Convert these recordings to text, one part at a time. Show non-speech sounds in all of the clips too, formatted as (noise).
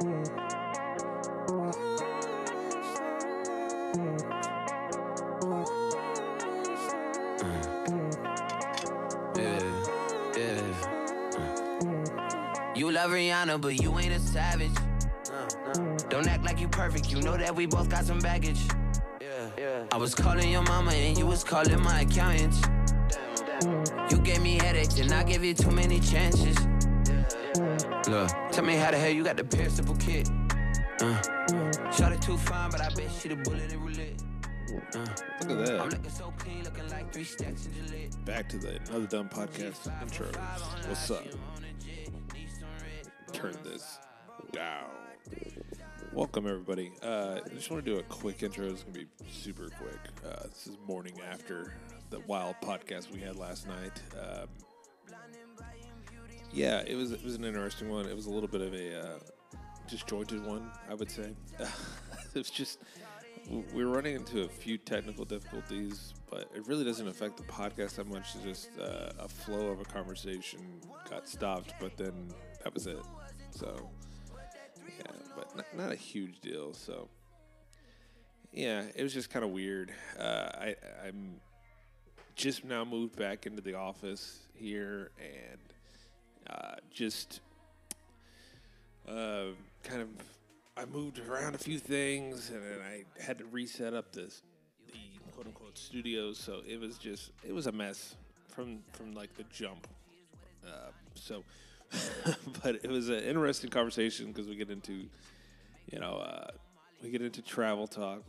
Mm. Yeah, yeah. Mm. You love Rihanna, but you ain't a savage. Don't act like you perfect, you know that we both got some baggage. Yeah, yeah. I was calling your mama and you was calling my accountant. You gave me headaches and I gave you too many chances. Look, tell me how the hell you got the perishable kit. Uh, shot it too fine, but I bet she the bullet in roulette. Uh, Look at I'm that. looking so clean, looking like three stacks of Gillette. Back to the Another Dumb Podcast intro. What's up? Turn this down. Welcome, everybody. Uh, I just want to do a quick intro. It's going to be super quick. Uh, this is morning after the wild podcast we had last night. Um, yeah, it was it was an interesting one. It was a little bit of a uh, disjointed one, I would say. (laughs) it was just we were running into a few technical difficulties, but it really doesn't affect the podcast that much. It's just uh, a flow of a conversation got stopped, but then that was it. So yeah, but not, not a huge deal. So yeah, it was just kind of weird. Uh, I I'm just now moved back into the office here and uh, just uh, kind of I moved around a few things and then I had to reset up this the quote unquote studio so it was just it was a mess from from like the jump. Uh, so (laughs) but it was an interesting conversation because we get into you know uh, we get into travel talk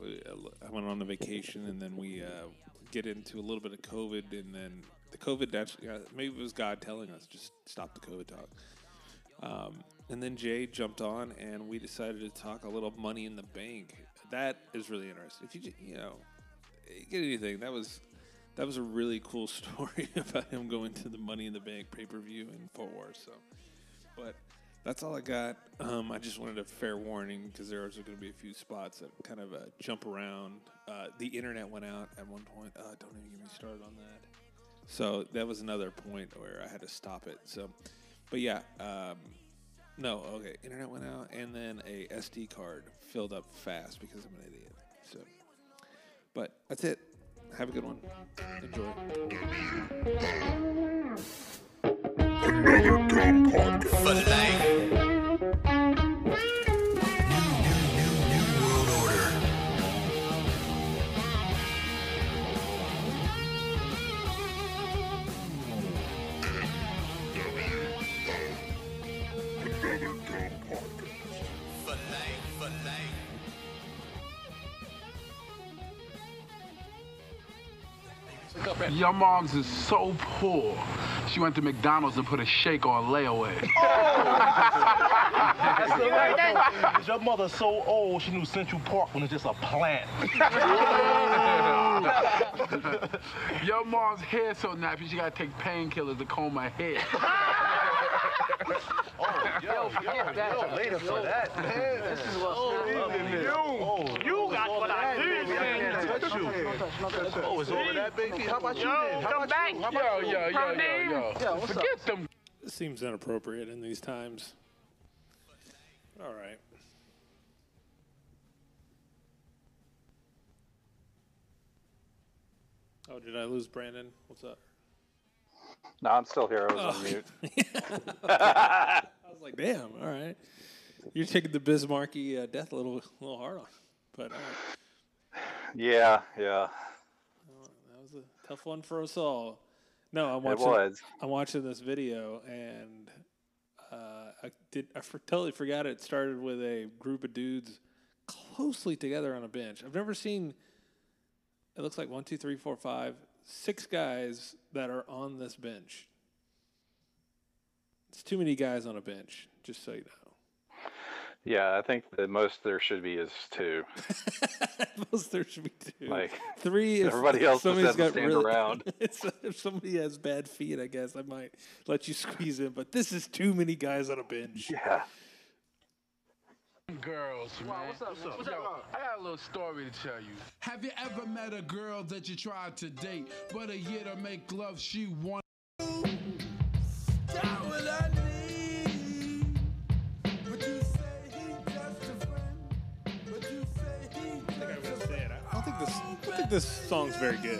I went on a vacation and then we uh, get into a little bit of COVID and then the COVID uh, maybe it was God telling us just stop the COVID talk um, and then Jay jumped on, and we decided to talk a little money in the bank. That is really interesting. If you you know get anything, that was that was a really cool (laughs) story about him going to the Money in the Bank pay per view in Fort Worth. So, but that's all I got. Um, I just wanted a fair warning because there was going to be a few spots that kind of uh, jump around. Uh, the internet went out at one point. Uh, don't even get me started on that. So that was another point where I had to stop it. So, but yeah, um, no, okay. Internet went out, and then a SD card filled up fast because I'm an idiot. So, but that's it. Have a good one. Enjoy. Your mom's is so poor. She went to McDonald's and put a shake on layaway. Oh. (laughs) Is your mother's so old she knew Central Park when it's just a plant? (laughs) Your mom's hair so nappy she gotta take painkillers to comb her hair. (laughs) Oh, yo, yo, yo, later for that. Man, this is what's you, you got what I need. Touch you. Oh, it's over that, baby. How about you then? How about you? How about Yo, yo, yo, yo, yo. Forget them This seems inappropriate in these times. All right. Oh, did I lose Brandon? What's up? No, I'm still here. I was on mute. (laughs) I was like, damn. All right. You're taking the Biz Markie uh, death a little, little hard on, but all right. Yeah, yeah. that was a tough one for us all. No, I'm It watching. was. I'm watching this video, and uh, I did. I for, totally forgot it started with a group of dudes closely together on a bench. I've never seen. It looks like one, two, three, four, five, six guys that are on this bench. It's too many guys on a bench. Just so you know. Yeah, I think the most there should be is two. (laughs) Most there should be two. Like, three. If everybody else just somebody's has to got stand really- around. (laughs) if somebody has bad feet, I guess I might let you squeeze in. But this is too many guys on a bench. Yeah. girls, man. What's up, Yo, I got a little story to tell you. Have you ever met a girl that you tried to date, but a year to make love she wanted? Think this song's very good.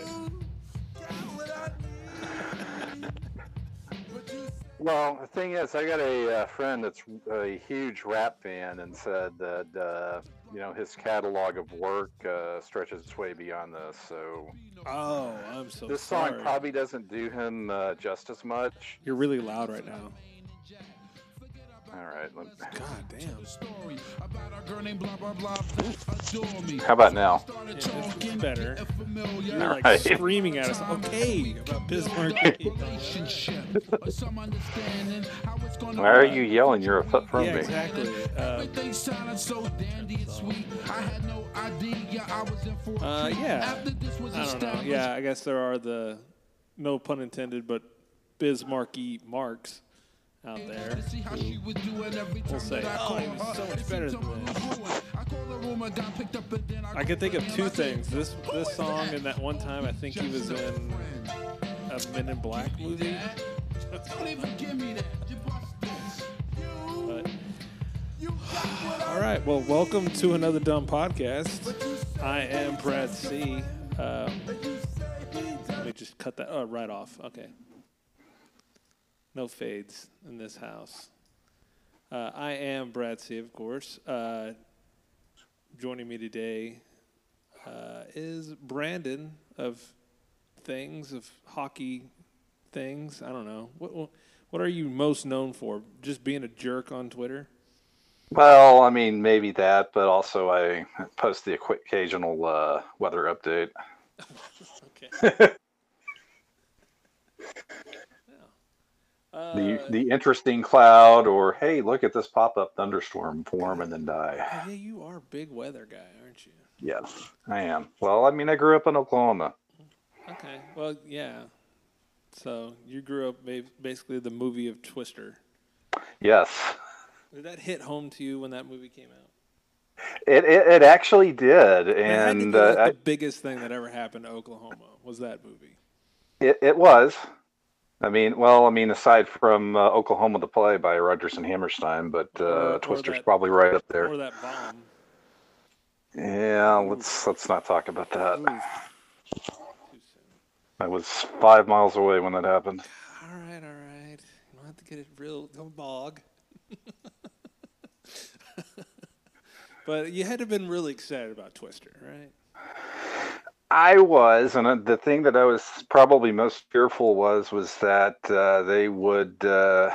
Well, the thing is, I got a uh, friend that's a huge rap fan and said that uh, you know his catalog of work uh, stretches its way beyond this. So Oh, I'm so this sorry. song probably doesn't do him uh, as much. You're really loud right now. All right. let- God damn. Story about a girl named blah blah blah adore me. How about now? Started this is better. get. You're like Right. screaming at us. Okay, Bismarck. relationship some understanding how it's gonna Why are you yelling? You're a foot from yeah, me. exactly. Uh, Everything sounded so dandy and sweet. I had no idea I was in for uh, yeah. After this was I don't know. established, Yeah, I guess there are the, no pun intended, but Biz Markie marks out there. to see how she was doing every time We'll say, that I "Oh, called he was her. so much better than to this." I called her room, I got picked up, and then I can think of two things. This this song and that one time I think he was in a Men in Black movie. Don't even give me that. You bust this. You, But you got what I all right, well, welcome to another dumb podcast. I am Brad C. Um, let me just cut that oh, right off. Okay. No fades in this house. Uh, I am Brad C. Of course. Uh, joining me today uh, is Brandon of things of hockey things. I don't know. What, what what are you most known for? Just being a jerk on Twitter? Well, I mean, maybe that, but also I post the occasional uh, weather update. (laughs) Okay. (laughs) Uh, The the interesting cloud, or hey, look at this pop up thunderstorm form and then die. yeah, you are a big weather guy, aren't you? Yes, I am. Well, I mean, I grew up in Oklahoma. Okay. Well, yeah. So you grew up ba- basically the movie of Twister. Yes, Did that hit home to you when that movie came out? it it, it actually did, It had to and like uh, the biggest thing that ever happened to Oklahoma was that movie. It it was. I mean, well, I mean, aside from uh, Oklahoma the play by Rodgers and Hammerstein, but uh, Or- or Twister's that- probably right up there. Or that bomb. Yeah, let's let's not talk about that. I was five miles away when that happened. All right, all right. You don't have to get it real don't bog. (laughs) but you had to have been really excited about Twister, right? I was, and uh, the thing that I was probably most fearful was was that uh, they would uh,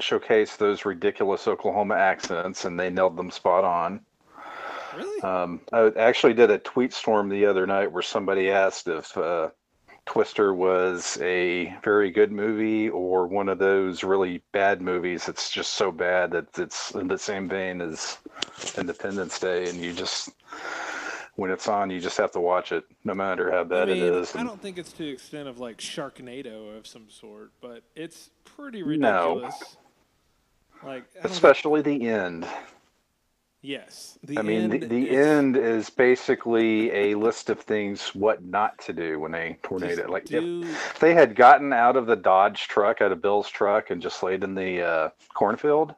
showcase those ridiculous Oklahoma accents, and they nailed them spot on. Really? Um, I actually did a tweet storm the other night where somebody asked if uh, Twister was a very good movie or one of those really bad movies that's just so bad that it's in the same vein as Independence Day, and you just when it's on, you just have to watch it, no matter how I bad mean, it is. I don't think it's to the extent of like Sharknado of some sort, but it's pretty ridiculous. No. Like, I especially the end. yes, the I mean, the, end the is end is basically a list of things what not to do when a tornado. just Like do, if they had gotten out of the Dodge truck, out of Bill's truck, and just laid in the uh, cornfield,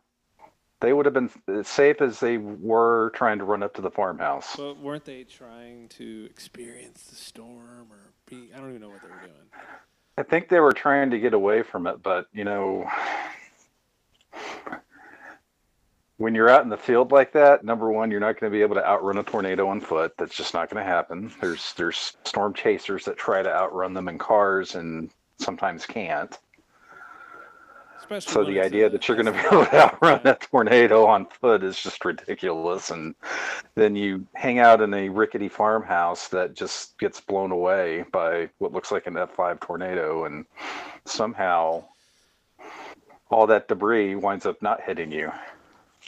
they would have been as safe as they were trying to run up to the farmhouse. but weren't they trying to experience the storm or be? I don't even know what they were doing. I think they were trying to get away from it, but you know, when you're out in the field like that, number one, you're not going to be able to outrun a tornado on foot. That's just not going to happen. There's there's storm chasers that try to outrun them in cars and sometimes can't. Especially So the idea a- that you're going to be able to outrun a tornado on foot is just ridiculous. And then you hang out in a rickety farmhouse that just gets blown away by what looks like an F5 tornado, and somehow all that debris winds up not hitting you.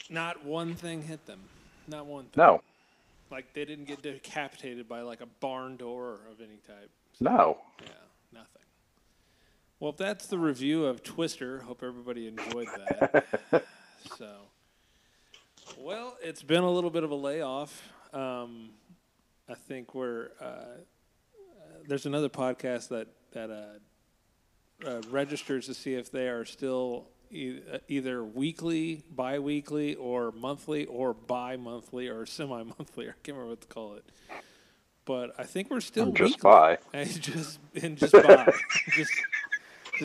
Not one thing hit them. Not one thing. No, Like they didn't get decapitated by like a barn door of any type. no. Yeah. Well, if that's the review of Twister, hope everybody enjoyed that. (laughs) so, well, it's been a little bit of a layoff. Um, I think we're uh, there's another podcast that that uh, uh, registers to see if they are still e- uh, either weekly, bi-weekly, or monthly, or bi-monthly, or semi-monthly. (laughs) I can't remember what to call it. but I think we're still And just weekly. buy. (laughs) And just and just buy, just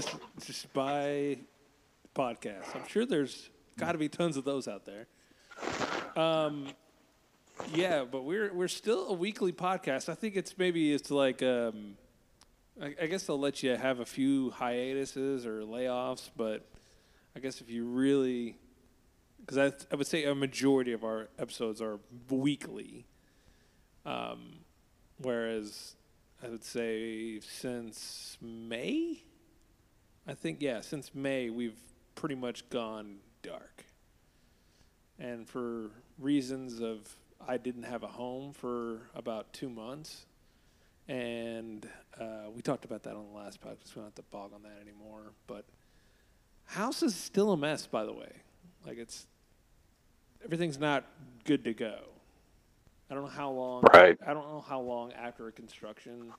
just just buy podcasts. I'm sure there's got to be tons of those out there. Um, yeah, but we're we're still a weekly podcast. I think it's maybe it's like um, I, I guess they'll let you have a few hiatuses or layoffs, but I guess if you really because I, I would say a majority of our episodes are weekly. Um, whereas I would say since May, I think, yeah, since May, we've pretty much gone dark. And for reasons of I didn't have a home for about two months. And uh, we talked about that on the last podcast. We don't have to bog on that anymore. But house is still a mess, by the way. Like it's everything's not good to go. I don't know how long. Right. I don't know how long after a construction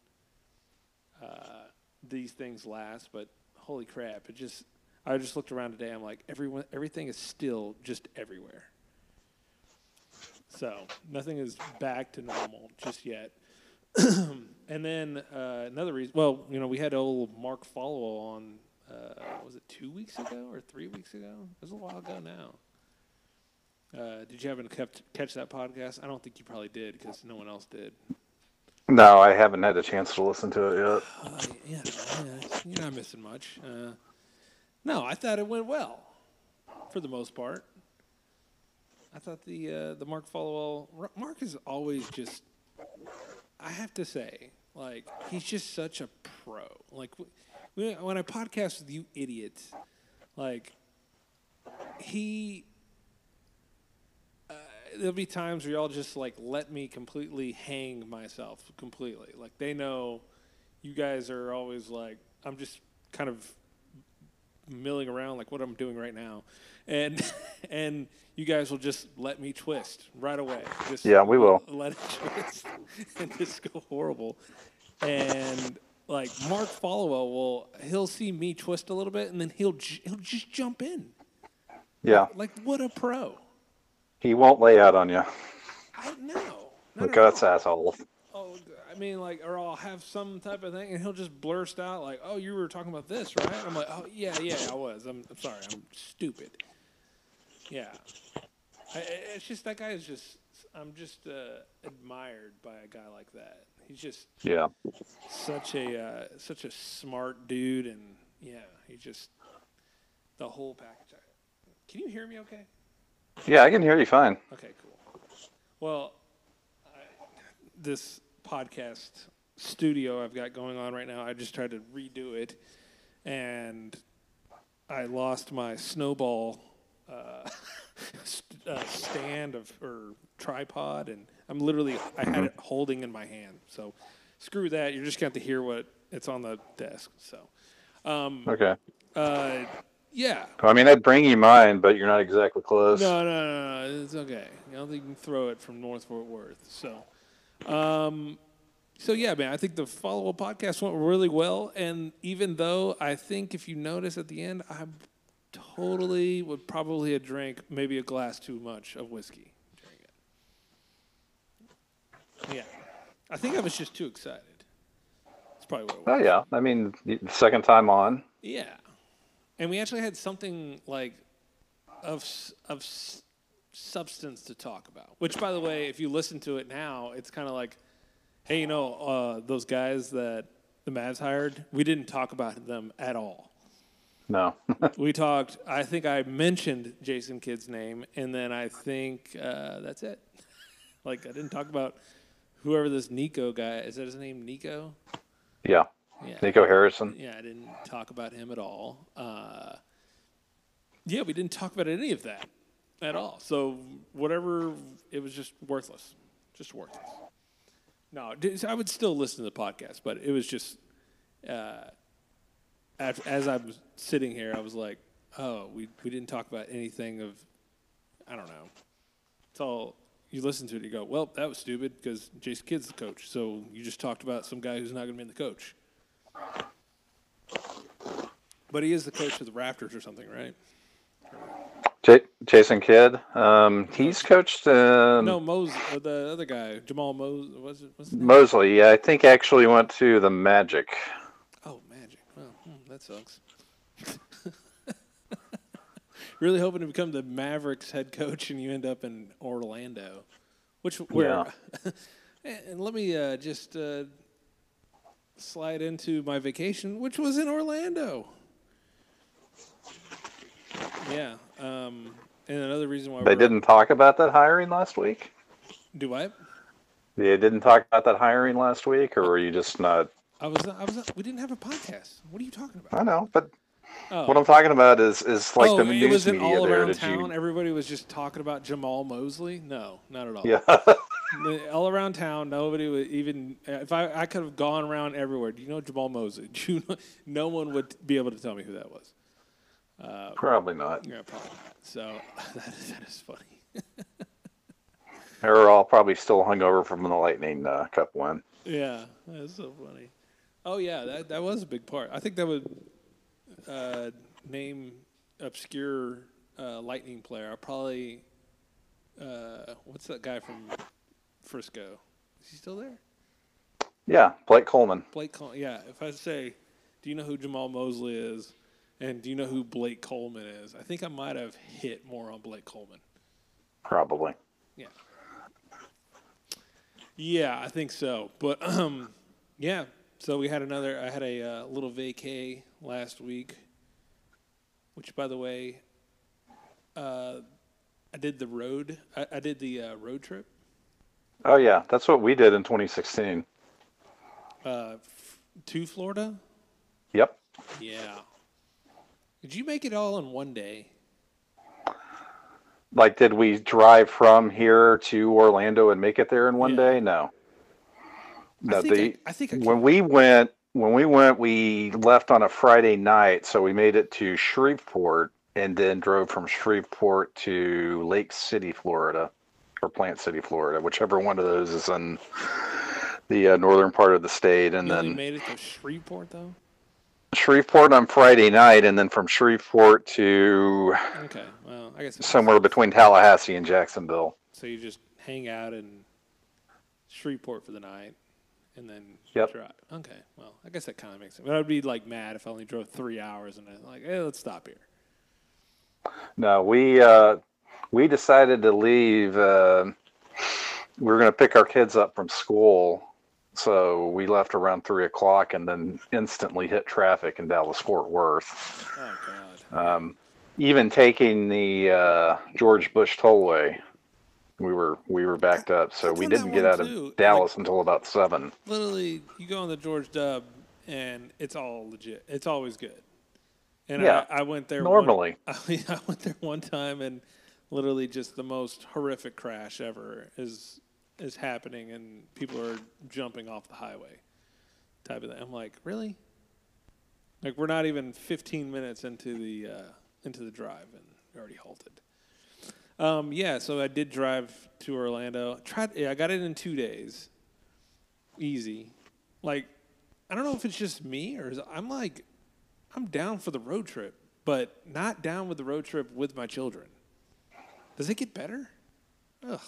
uh, these things last, but holy crap! It just. I just looked around today. I'm like, everyone, everything is still just everywhere. So nothing is back to normal just yet. (clears throat) and then uh, another reason. Well, you know, we had old Mark Followell on. Uh, was it two weeks ago or three weeks ago? It was a while ago now. Uh, did you happen to kept, catch that podcast? I don't think you probably did because no one else did. No, I haven't had a chance to listen to it yet. Uh, yeah, yeah, you're not missing much. Uh, no, I thought it went well, for the most part. I thought the uh, the Mark Followell Mark is always just. I have to say, like he's just such a pro. Like when when I podcast with you idiots, like he. There'll be times where y'all just like let me completely hang myself completely. Like they know you guys are always like I'm just kind of milling around like what I'm doing right now, and (laughs) and you guys will just let me twist right away. Just Yeah, we will. let it (laughs) twist and just go horrible. And like Mark Followell will he'll see me twist a little bit and then he'll j- he'll just jump in. Yeah, Like what a pro. He won't lay out on you. I know. The guts asshole. Oh, I mean, like, or I'll have some type of thing, and he'll just blurst out like, "Oh, you were talking about this, right?" I'm like, "Oh, yeah, yeah, I was. I'm, I'm sorry, I'm stupid." Yeah, I- it's just that guy is just. I'm just uh, admired by a guy like that. He's just Yeah. such a uh, such a smart dude, and yeah, he just the whole package. Can you hear me? Okay. Yeah, I can hear you fine. Okay, cool. Well, I, this podcast studio I've got going on right now, I just tried to redo it, and I lost my snowball uh, (laughs) st- uh, stand of or tripod, and I'm literally I had it holding in my hand. So screw that. You're just gonna have to hear what it's on the desk. So, um, Okay. uh, yeah. I mean, I'd bring you mine, but you're not exactly close. No, no, no, no. It's okay. I don't think you can throw it from North Fort Worth. So, um, so yeah, man. I think the follow-up podcast went really well, and even though I think if you notice at the end, I totally would probably have drank maybe a glass too much of whiskey during it. Yeah, I think I was just too excited. That's probably what it was. Oh yeah. I mean, second time on. Yeah, and we actually had something like of of substance to talk about. Which, by the way, if you listen to it now, it's kind of like, hey, you know, uh, those guys that the Mavs hired, we didn't talk about them at all. No. (laughs) We talked. I think I mentioned Jason Kidd's name, and then I think uh, that's it. (laughs) like I didn't talk about whoever this Nico guy is. That his name, Nico? yeah. Yeah. Nico Harrison. Yeah, I didn't talk about him at all. Uh, yeah, we didn't talk about any of that at all. So whatever, it was just worthless, just worthless. No, I would still listen to the podcast, but it was just uh, as, as I was sitting here, I was like, oh, we we didn't talk about anything of, I don't know. It's all you listen to it, you go, well, that was stupid because Jason Kidd's the coach. So you just talked about some guy who's not going to be in the coach. But he is the coach of the Raptors or something, right? J- Jason Kidd. Um, he's coached um, no, Mose, uh, the other guy, Jamahl Mose. Was it? What's? Mosley. Yeah, I think actually went to the Magic. Oh, Magic. Well, hmm, that sucks. (laughs) really hoping to become the Mavericks head coach, and you end up in Orlando, which where. (laughs) and let me uh, just uh, slide into my vacation, which was in Orlando. Yeah. Um, and another reason why They didn't talk about that hiring last week. do I? They didn't talk about that hiring last week, or were you just not? I was. I was. We didn't have a podcast. What are you talking about? I know, but Oh. what I'm talking about is is like oh, the news media all there. Did town. you? Everybody was just talking about Jamahl Mosley. No, not at all. Yeah. (laughs) All around town, nobody would even. If I, I could have gone around everywhere. Do you know Jamahl Mosley? (laughs) Do you know, no one would be able to tell me who that was. Probably not. Yeah, probably. Not. So (laughs) that is, that is funny. (laughs) They're all probably still hungover from the Lightning uh, Cup win. Yeah, that's so funny. Oh yeah, that that was a big part. I think that would uh, name obscure uh, Lightning player. I probably uh, what's that guy from Frisco? Is he still there? Yeah, Blake Coleman. Blake Col- Yeah, if I say, do you know who Jamahl Mosley is, and do you know who Blake Coleman is? I think I might have hit more on Blake Coleman. Probably. Yeah. Yeah, I think so. But um, yeah. So we had another. I had a uh, little vacay last week, which, by the way, uh, I did the road. I, I did the uh, road trip Oh yeah, that's what we did in 2016. uh, f- to Florida. Yep. Yeah. Did you make it all in one day? Like, did we drive from here to Orlando and make it there in one Yeah. day? No. No, I think the, I, I think I when we went when we went we left on a friday night so we made it to shreveport and then drove from shreveport to lake city florida or plant city florida whichever one of those is in the uh, northern part of the state and you then made it to Shreveport though. shreveport on friday night and then from shreveport to Okay. Well, I guess somewhere between tallahassee and jacksonville So you just hang out in Shreveport for the night, and then Yep. drive. Okay, well, I guess that kind of makes sense. But I'd be like mad if I only drove three hours and then like, hey, let's stop here. No, we uh, we decided to leave. Uh, we were going to pick our kids up from school, so we left around three o'clock, and then instantly hit traffic in Dallas Fort Worth. Oh God. Um, even taking the uh, George Bush Tollway, we were we were backed up, so we didn't get out of too. Dallas until about seven. Literally, you go on the George Dub, and it's all legit. It's always good. And Yeah, I, I went there normally. One, (laughs) I, I went there one time, and literally just the most horrific crash ever is is happening, and people are jumping off the highway. Type of thing. I'm like, really? Like we're not even 15 minutes into the uh, into the drive, and already halted. Um, yeah, so I did drive to Orlando. Tried. Yeah, I got it in two days. Easy. Like, I don't know if it's just me or is, I'm like, I'm down for the road trip, but not down with the road trip with my children. Does it get better? Ugh.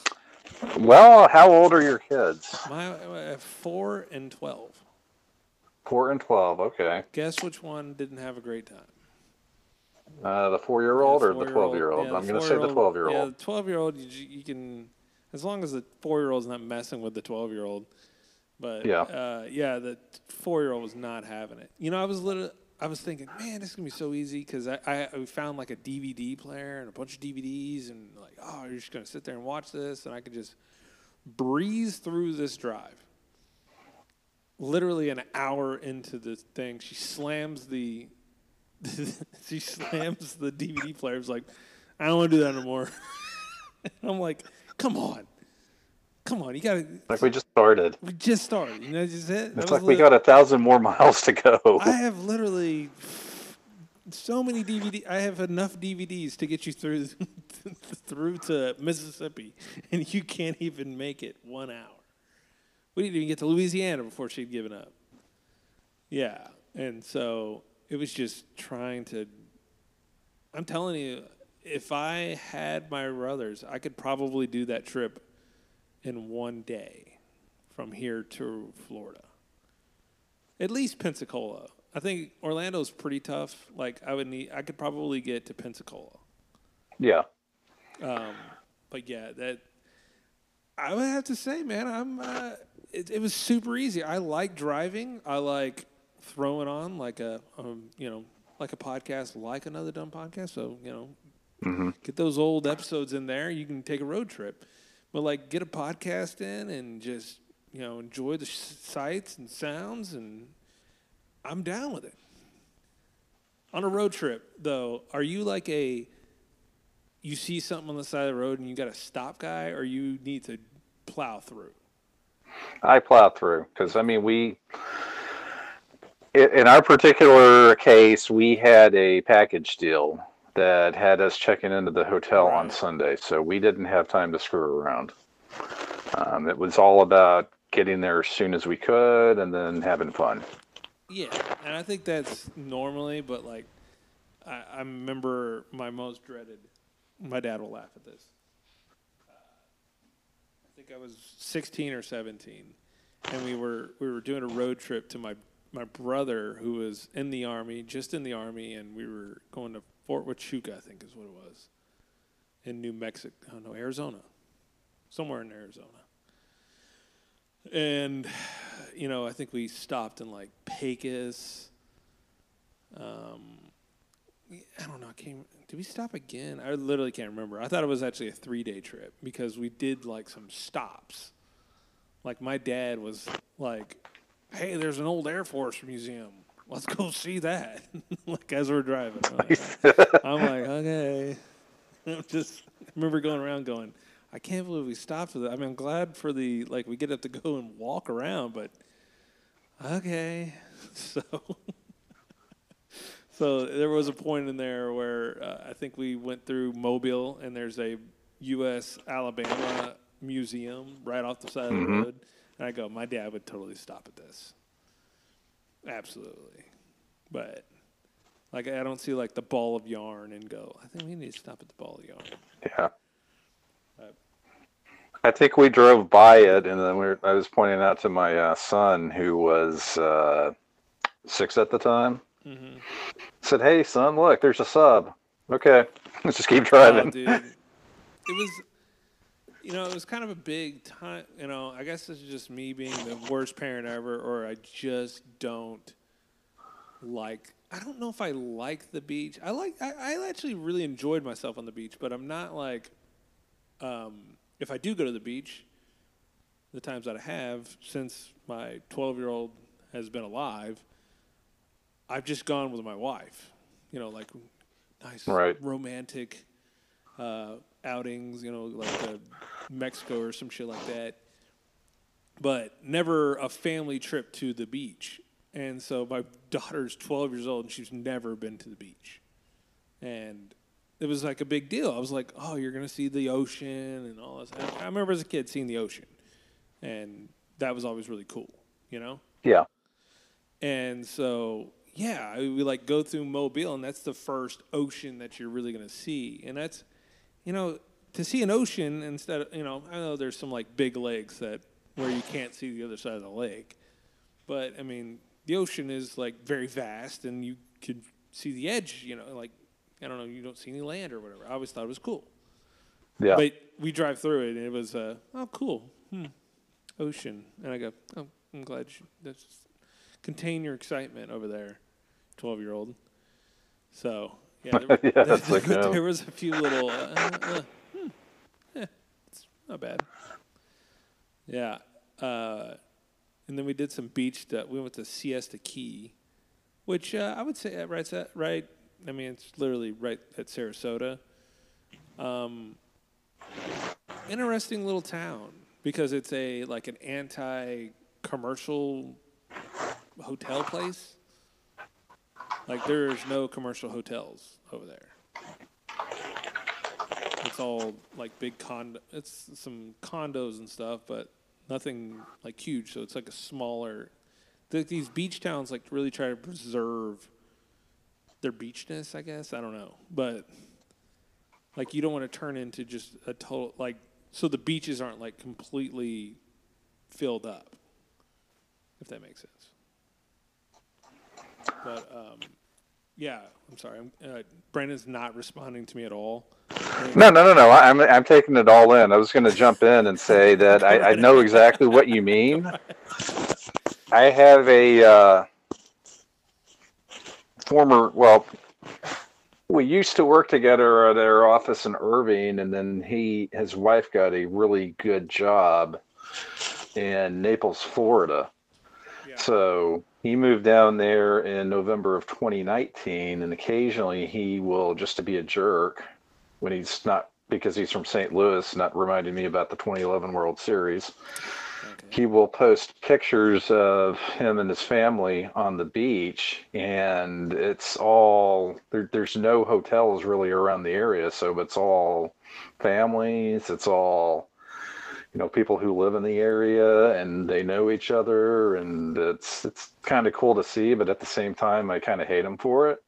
Well, how old are your kids? My uh, four and twelve. Four and twelve. Okay. Guess which one didn't have a great time? Uh, the four-year-old or the twelve-year-old? Yeah, I'm going to say the twelve-year-old. Yeah, the twelve-year-old. You, you can, as long as the four-year-old's not messing with the twelve-year-old. But Yeah. uh, yeah, the four-year-old was not having it. You know, I was a little. I was thinking, man, this is gonna be so easy because I, I found like a DVD player and a bunch of DVDs and like, oh, you're just gonna sit there and watch this, and I could just breeze through this drive. Literally an hour into the thing, she slams the (laughs) she slams the DVD player. It's like, I don't want to do that anymore. (laughs) I'm like, come on, come on, you gotta. Like we just started. We just started. You know, just it. It's like we got a thousand more (laughs) miles to go. I have literally so many DVD. I have enough DVDs to get you through (laughs) through to Mississippi, and you can't even make it one hour. We didn't even get to Louisiana before she'd given up. Yeah, and so it was just trying to. I'm telling you, if I had my brothers, I could probably do that trip in one day from here to Florida. At least Pensacola. I think Orlando's pretty tough. Like I would need, I could probably get to Pensacola. Yeah. Um, but yeah, that I would have to say, man, I'm. Uh, it, it was super easy. I like driving. I like throwing on like a, um, you know, like a podcast, like another dumb podcast. So you know, get those old episodes in there. You can take a road trip, but like get a podcast in and just you know enjoy the sights and sounds, and I'm down with it. On a road trip, though, are you like a you see something on the side of the road and you got to stop guy, or you need to plow through? I plow through because I mean we in our particular case we had a package deal that had us checking into the hotel on Sunday, so we didn't have time to screw around. Um, it was all about getting there as soon as we could and then having fun. Yeah, and I think that's normally, but like, I, I remember my most dreaded. My dad will laugh at this. Uh, I think I was 16 or 17, and we were we were doing a road trip to my my brother who was in the army, just in the army, and we were going to Fort Huachuca, I think is what it was, in New Mexico, no, Arizona, somewhere in Arizona. And you know, I think we stopped in like Pecos. Um, I don't know. I can't. Did we stop again? I literally can't remember. I thought it was actually a three day trip because we did like some stops. Like my dad was like, "Hey, there's an old Air Force museum. Let's go see that." (laughs) like as we're driving, I'm like, (laughs) I'm like, okay. (laughs) I'm just I remember going around going, I can't believe we stopped for that. I mean, I'm glad for the like we get up to go and walk around, but okay. So, so there was a point in there where uh, I think we went through Mobile, and there's a USS Alabama museum right off the side of the road, and I go, my dad would totally stop at this. Absolutely, but. Like I don't see like the ball of yarn and go. I think we need to stop at the ball of yarn. Yeah. Uh, I think we drove by it, and then we were, I was pointing out to my uh, son, who was uh, six at the time. Mm-hmm. Said, "Hey, son, look, there's a sub. Okay, (laughs) let's just keep Oh, driving." dude. It was, you know, it was kind of a big time. You know, I guess this is just me being the worst parent ever, or I just don't like. I don't know if I like the beach. I like. I, I actually really enjoyed myself on the beach, but I'm not like. Um, if I do go to the beach, the times that I have since my 12 year old has been alive, I've just gone with my wife. You know, like nice, Right. romantic uh, outings. You know, like Mexico or some shit like that. But never a family trip to the beach. And so my (laughs) daughter's 12 years old and she's never been to the beach. And it was like a big deal. I was like, oh, you're going to see the ocean and all this. I I remember as a kid seeing the ocean. And that was always really cool, you know? yeah, And so, yeah, we like go through Mobile, and that's the first ocean that you're really going to see. And that's, you know, to see an ocean instead of, you know, I know there's some like big lakes that where you can't see the other side of the lake. But I mean, the ocean is like very vast, and you could see the edge, you know, like, I don't know, you don't see any land or whatever. I always thought it was cool. yeah. But we drive through it, and it was, uh, oh, cool, hmm, ocean. And I go, oh, I'm glad you that's, contain your excitement over there, twelve year old. So yeah, there, (laughs) Yeah, (laughs) there- like, there, uh, was a few little, uh, uh, hmm, yeah, it's not bad. Yeah, uh, and then we did some beach stuff. We went to Siesta Key, which uh, I would say uh, right, at- right. I mean, it's literally right at Sarasota. Um, interesting little town because it's a like an anti-commercial hotel place. Like there's no commercial hotels over there. It's all like big condo. It's some condos and stuff, but nothing like huge. So it's like a smaller. th- These beach towns like really try to preserve their beachness. I guess I don't know, but Like you don't want to turn into just a total like so the beaches aren't like completely filled up. If that makes sense. But um, yeah, I'm sorry. I'm, uh, Brandon's not responding to me at all. No, no, no, no. I'm I'm taking it all in. I was going to jump in and say that I, I know exactly what you mean. I have a uh, former. Well, we used to work together at our office in Irving, and then he his wife got a really good job in Naples, Florida. Yeah. So he moved down there in November of 2019, and occasionally he will just to be a jerk when he's not because he's from St. Louis, not reminding me about the 2011 World Series. He will post pictures of him and his family on the beach, and it's all there, there's no hotels really around the area, so it's all families, it's all you know people who live in the area and they know each other and it's it's kind of cool to see but at the same time i kind of hate him for it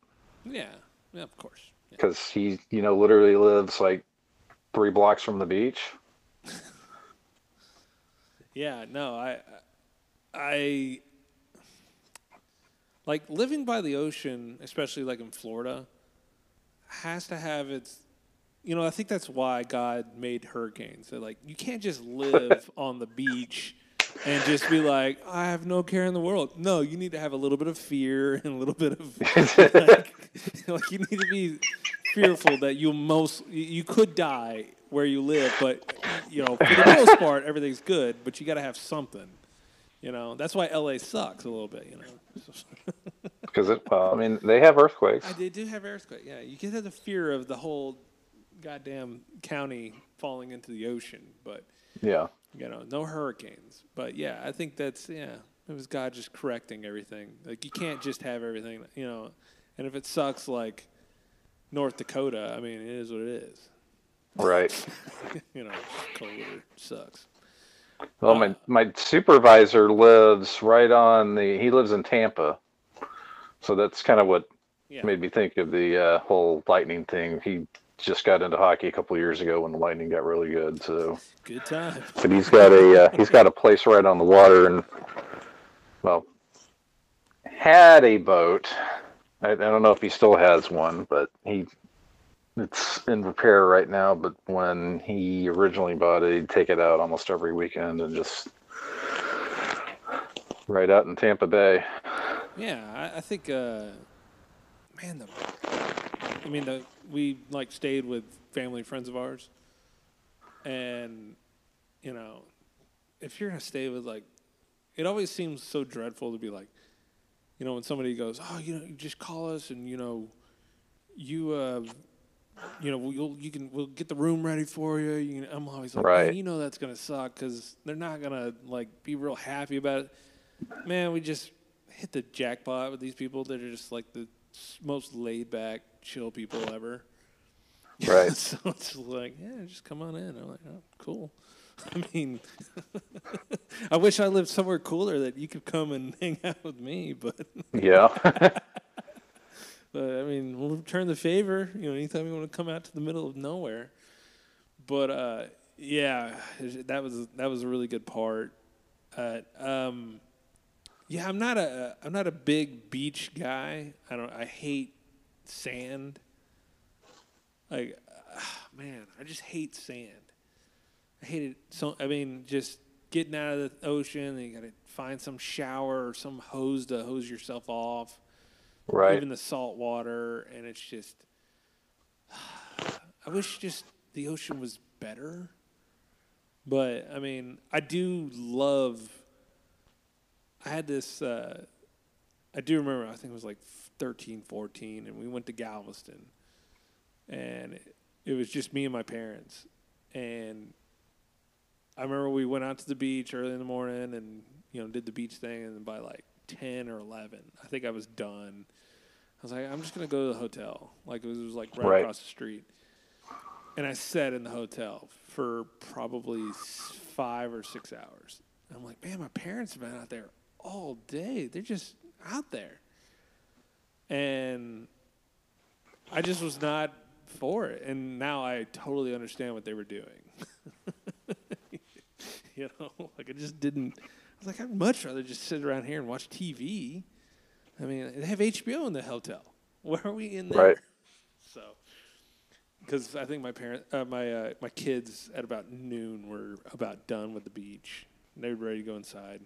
Yeah, yeah, of course. Yeah. because he you know literally lives like three blocks from the beach (laughs) Yeah, no, I, I like living by the ocean, especially like in Florida, has to have its. You know, I think that's why God made hurricanes. So like, you can't just live (laughs) on the beach and just be like, I have no care in the world. No, you need to have a little bit of fear (laughs) and a little bit of (laughs) like, like you need to be fearful that you most you- you could die where you live, but you know, for the most part, everything's good. But you got to have something. You know, that's why LA sucks a little bit. You know, because it well, i mean they have earthquakes I, they do have earthquakes. Yeah, you get the fear of the whole goddamn county falling into the ocean, but yeah you know, no hurricanes. But yeah, I think that's yeah, it was God just correcting everything. Like you can't just have everything, you know. And if it sucks like North Dakota, I mean, it is what it is. right (laughs) you know, colder sucks. well my my supervisor lives right on the he lives in tampa so that's kind of what Yeah. made me think of the uh, whole lightning thing he just got into hockey a couple years ago when the lightning got really good so. Good time. but he's got a uh, he's got a place right on the water and well had a boat. I, I don't know if he still has one but he it's in repair right now but when he originally bought it he'd take it out almost every weekend and just right out in tampa bay. Yeah, I, I think, uh, man, the, I mean, the, we like stayed with family and friends of ours, and you know, if you're gonna stay with like, it always seems so dreadful to be like, you know, when somebody goes, oh, you know, you just call us and you know, you, uh, you know, we'll you can we'll get the room ready for you. you I'm always like, Right. you know, that's gonna suck because they're not gonna like be real happy about it. Man, we just hit the jackpot with these people that are just like the most laid back, chill people ever. right (laughs) so it's like, yeah, just come on in. I'm like, oh, cool. (laughs) I mean, (laughs) I wish I lived somewhere cooler that you could come and hang out with me, but, yeah but I mean, we'll return the favor. You know, anytime you want to come out to the middle of nowhere. But uh, yeah, that was that was a really good part. Uh, um, yeah, I'm not a I'm not a big beach guy. I don't. I hate sand. Like, ah, man, I just hate sand. I hate it. So I mean, just getting out of the ocean, and you got to find some shower or some hose to hose yourself off. right Even the salt water, and it's just. (sighs) I wish just the ocean was better. But I mean, I do love. I had this. Uh, I do remember. I think it was like 13, 14, and we went to Galveston, and it, it was just me and my parents, and I remember we went out to the beach early in the morning, and you know did the beach thing, and by like ten or eleven, I think I was done. I was like, I'm just gonna go to the hotel. Like it was, it was like right, Right. across the street, and I sat in the hotel for probably five or six hours. I'm like, man, my parents have been out there all day. They're just out there, and I just was not for it, and now I totally understand what they were doing. (laughs) you know, like I just didn't. I was like, I'd much rather just sit around here and watch TV. I mean, they have HBO in the hotel. (laughs) Where are we in there? Right. So, because I think my parent, uh, my uh, my kids at about noon were about done with the beach. And they were ready to go inside.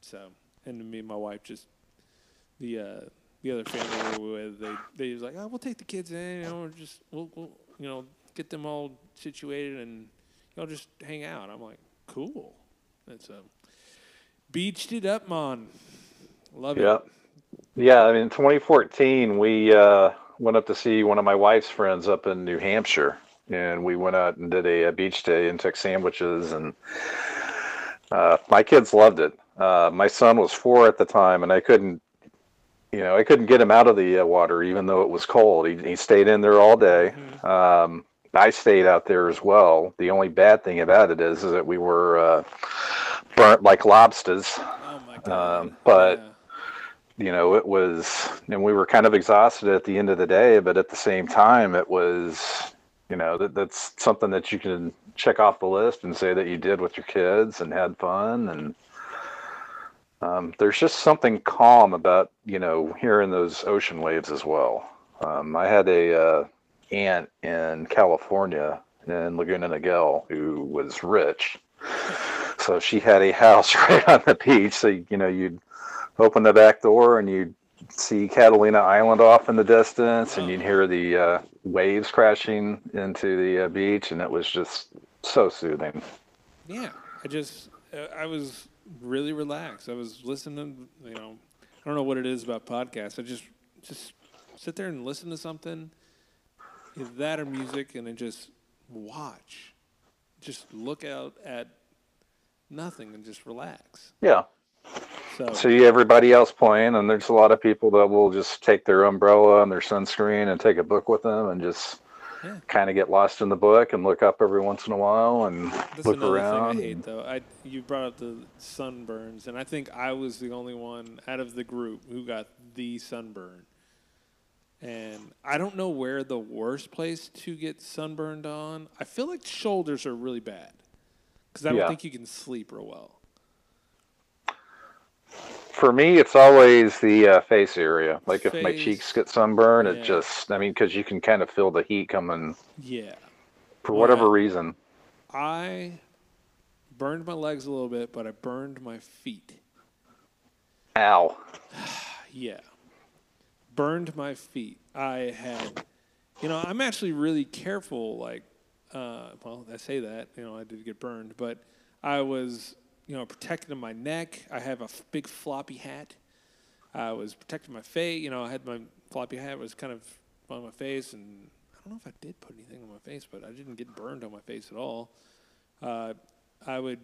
So, and me and my wife just the uh, the other family we were with, they they was like, oh, we'll take the kids in, you know, or just we'll, we'll you know get them all situated and y'all just hang out. I'm like, cool. And so, beached it up, man. Love it. Yeah, Yeah. I mean, 2014, we uh, went up to see one of my wife's friends up in New Hampshire, and we went out and did a, a beach day and took sandwiches, and uh, my kids loved it. Uh, my son was four at the time, and I couldn't, you know, I couldn't get him out of the uh, water even though it was cold. He, he stayed in there all day. Um, I stayed out there as well. The only bad thing about it is, is that we were uh, burnt like lobsters. Oh my god. Um, but Yeah. you know, it was, and we were kind of exhausted at the end of the day, but at the same time, it was, you know, that that's something that you can check off the list and say that you did with your kids and had fun. And um, there's just something calm about, you know, hearing those ocean waves as well. Um, I had a uh, aunt in California in Laguna Niguel who was rich. So she had a (laughs) house (laughs) right on the beach. So, you know, you'd open the back door and you'd see Catalina Island off in the distance and you'd hear the uh, waves crashing into the uh, beach. And it was just so soothing. Yeah, I just uh, I was really relaxed. I was listening. You know, I don't know what it is about podcasts. I just just sit there and listen to something, either that or music, and then just watch. Just look out at nothing and just relax. Yeah. So, See everybody else playing, and there's a lot of people that will just take their umbrella and their sunscreen and take a book with them and just Yeah. kind of get lost in the book and look up every once in a while and That's look around. thing I hate, though. I you brought up the sunburns, and I think I was the only one out of the group who got the sunburn. And I don't know where the worst place to get sunburned on. I feel like shoulders are really bad because I don't Yeah. think you can sleep real well. For me, it's always the uh, face area. Like if my Face. cheeks get sunburned, Yeah. it just, I mean, because you can kind of feel the heat coming Yeah, for Well, whatever reason. I burned my legs a little bit, but I burned my feet. Ow. (sighs) Yeah. Burned my feet. I had, you know, I'm actually really careful. Like, uh, well, I say that, you know, I did get burned, but I was, you know, protecting my neck. I have a f- big floppy hat. I was protecting my face. You know, I had my floppy hat was kind of on my face, and I don't know if I did put anything on my face, but I didn't get burned on my face at all. Uh, I would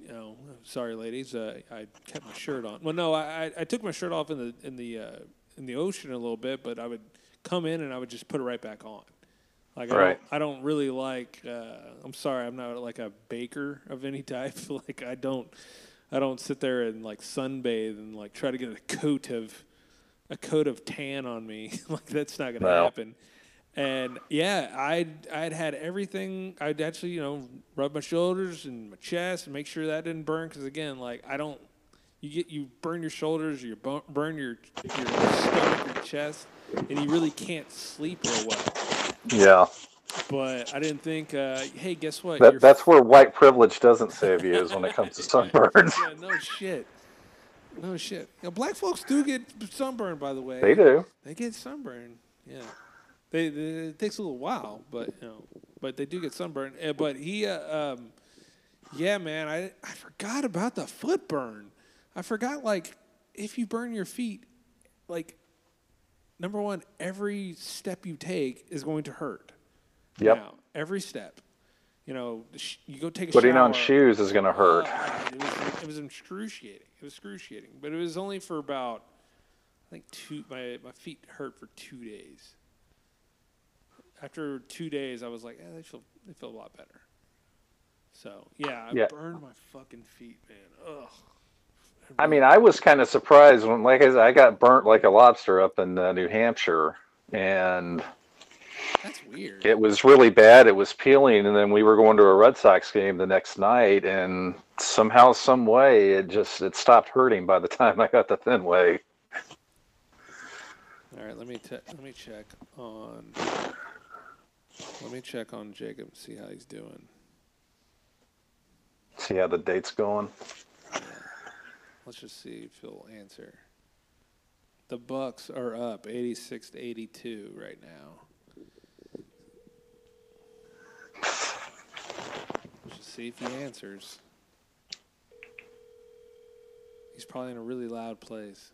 you know, sorry, ladies, uh, I kept my shirt on. Well, no, I, I, took my shirt off in the in the uh, in the ocean a little bit, but I would come in and I would just put it right back on. Like I Right. don't, I don't really like. Uh, I'm sorry, I'm not like a baker of any (laughs) type. like I don't, I don't sit there and like sunbathe and like try to get a coat of a coat of tan on me. (laughs) like that's not gonna happen. And yeah, I'd I'd had everything. I'd actually you know rub my shoulders and my chest and make sure that didn't burn. Because again, like I don't, you get you burn your shoulders, you burn your your stomach, your chest, and you really can't sleep real well. Yeah. But I didn't think. Uh, hey, guess what? That, that's where white privilege doesn't save you is when it comes to (laughs) sunburns. yeah, no shit. No shit. Know, black folks do get sunburned, by the way. They do. They get sunburned. Yeah. They, they it takes a little while, but you know, but they do get sunburned. Uh, but he, uh, um, yeah, man, I I forgot about the foot burn. I forgot like if you burn your feet, like number one, every step you take is going to hurt. Yep. Now, every step. You know, sh- you go take a Putting on shoes is going to hurt. Oh, it was it was excruciating. It was excruciating, but it was only for about I think two. My my feet hurt for two days. After two days, I was like, eh, they feel they feel a lot better. So yeah, I Yeah. burned my fucking feet, man. Ugh. I mean, I was kind of surprised when, like I said, I got burnt like a lobster up in uh, New Hampshire, and That's weird. It was really bad. It was peeling, and then we were going to a Red Sox game the next night, and somehow, some way, it just it stopped hurting by the time I got the Fenway. All right, let me te- let me check on let me check on Jacob and see how he's doing. See how the date's going. Let's just see if he'll answer. The Bucks are up 86 to 82 right now. Let's just see if he answers. He's probably in a really loud place.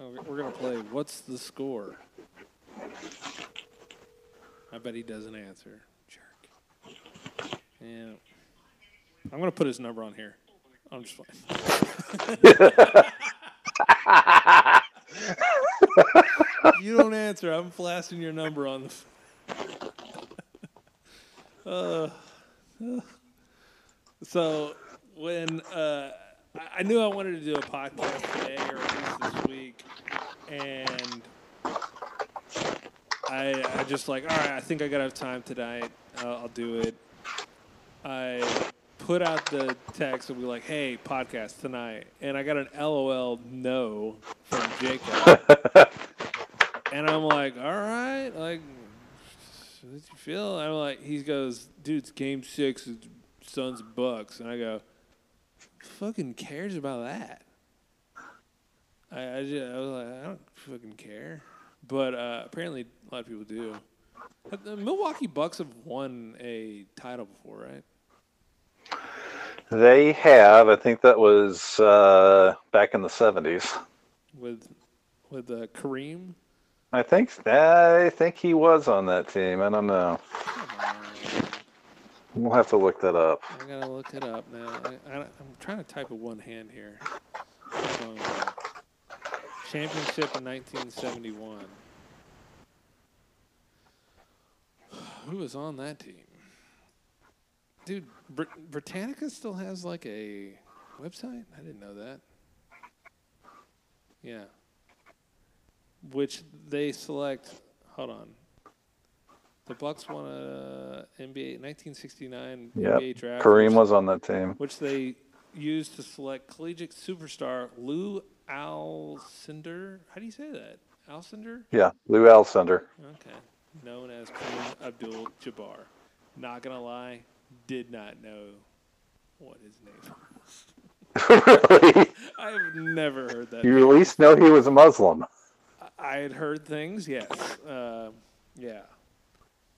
Oh, we're gonna play. What's the score? I bet he doesn't answer. Yeah. I'm gonna put his number on here. I'm just playing. (laughs) you don't answer. I'm flashing your number on the. (laughs) uh, so when uh, I- knew I wanted to do a podcast today or at least this week, and I I just like all right. I think I gotta have time tonight. Uh, I'll do it. I put out the text and be like, "Hey, podcast tonight," and I got an LOL no from Jacob, (laughs) and I'm like, "All right, like, what you feel?" I'm like, he goes, "Dude, it's Game Six, it's Suns Bucks," and I go, "Fucking cares about that?" I I, just, I was like, I don't fucking care, but uh, apparently a lot of people do. The Milwaukee Bucks have won a title before, right? They have. I think that was uh, back in the '70s. With with uh, Kareem. I think I think he was on that team. I don't know. We'll have to look that up. I gotta look it up now. I, I, I'm trying to type with one hand here. Championship in 1971. (sighs) Who was on that team? Dude, Brit- Britannica still has like a website? I didn't know that. Yeah. Which they select. Hold on. The Bucks won a NBA 1969 Yep. NBA draft. Kareem was on that team. which they used to select collegiate superstar Lou Alcindor. How do you say that? Alcindor? Yeah, Lou Alcindor. Okay. Known as Kareem Abdul Jabbar. Not gonna lie, did not know what his name was. (laughs) really? I have never heard that. You name. at least know he was a Muslim. I had heard things, yes. Uh, yeah.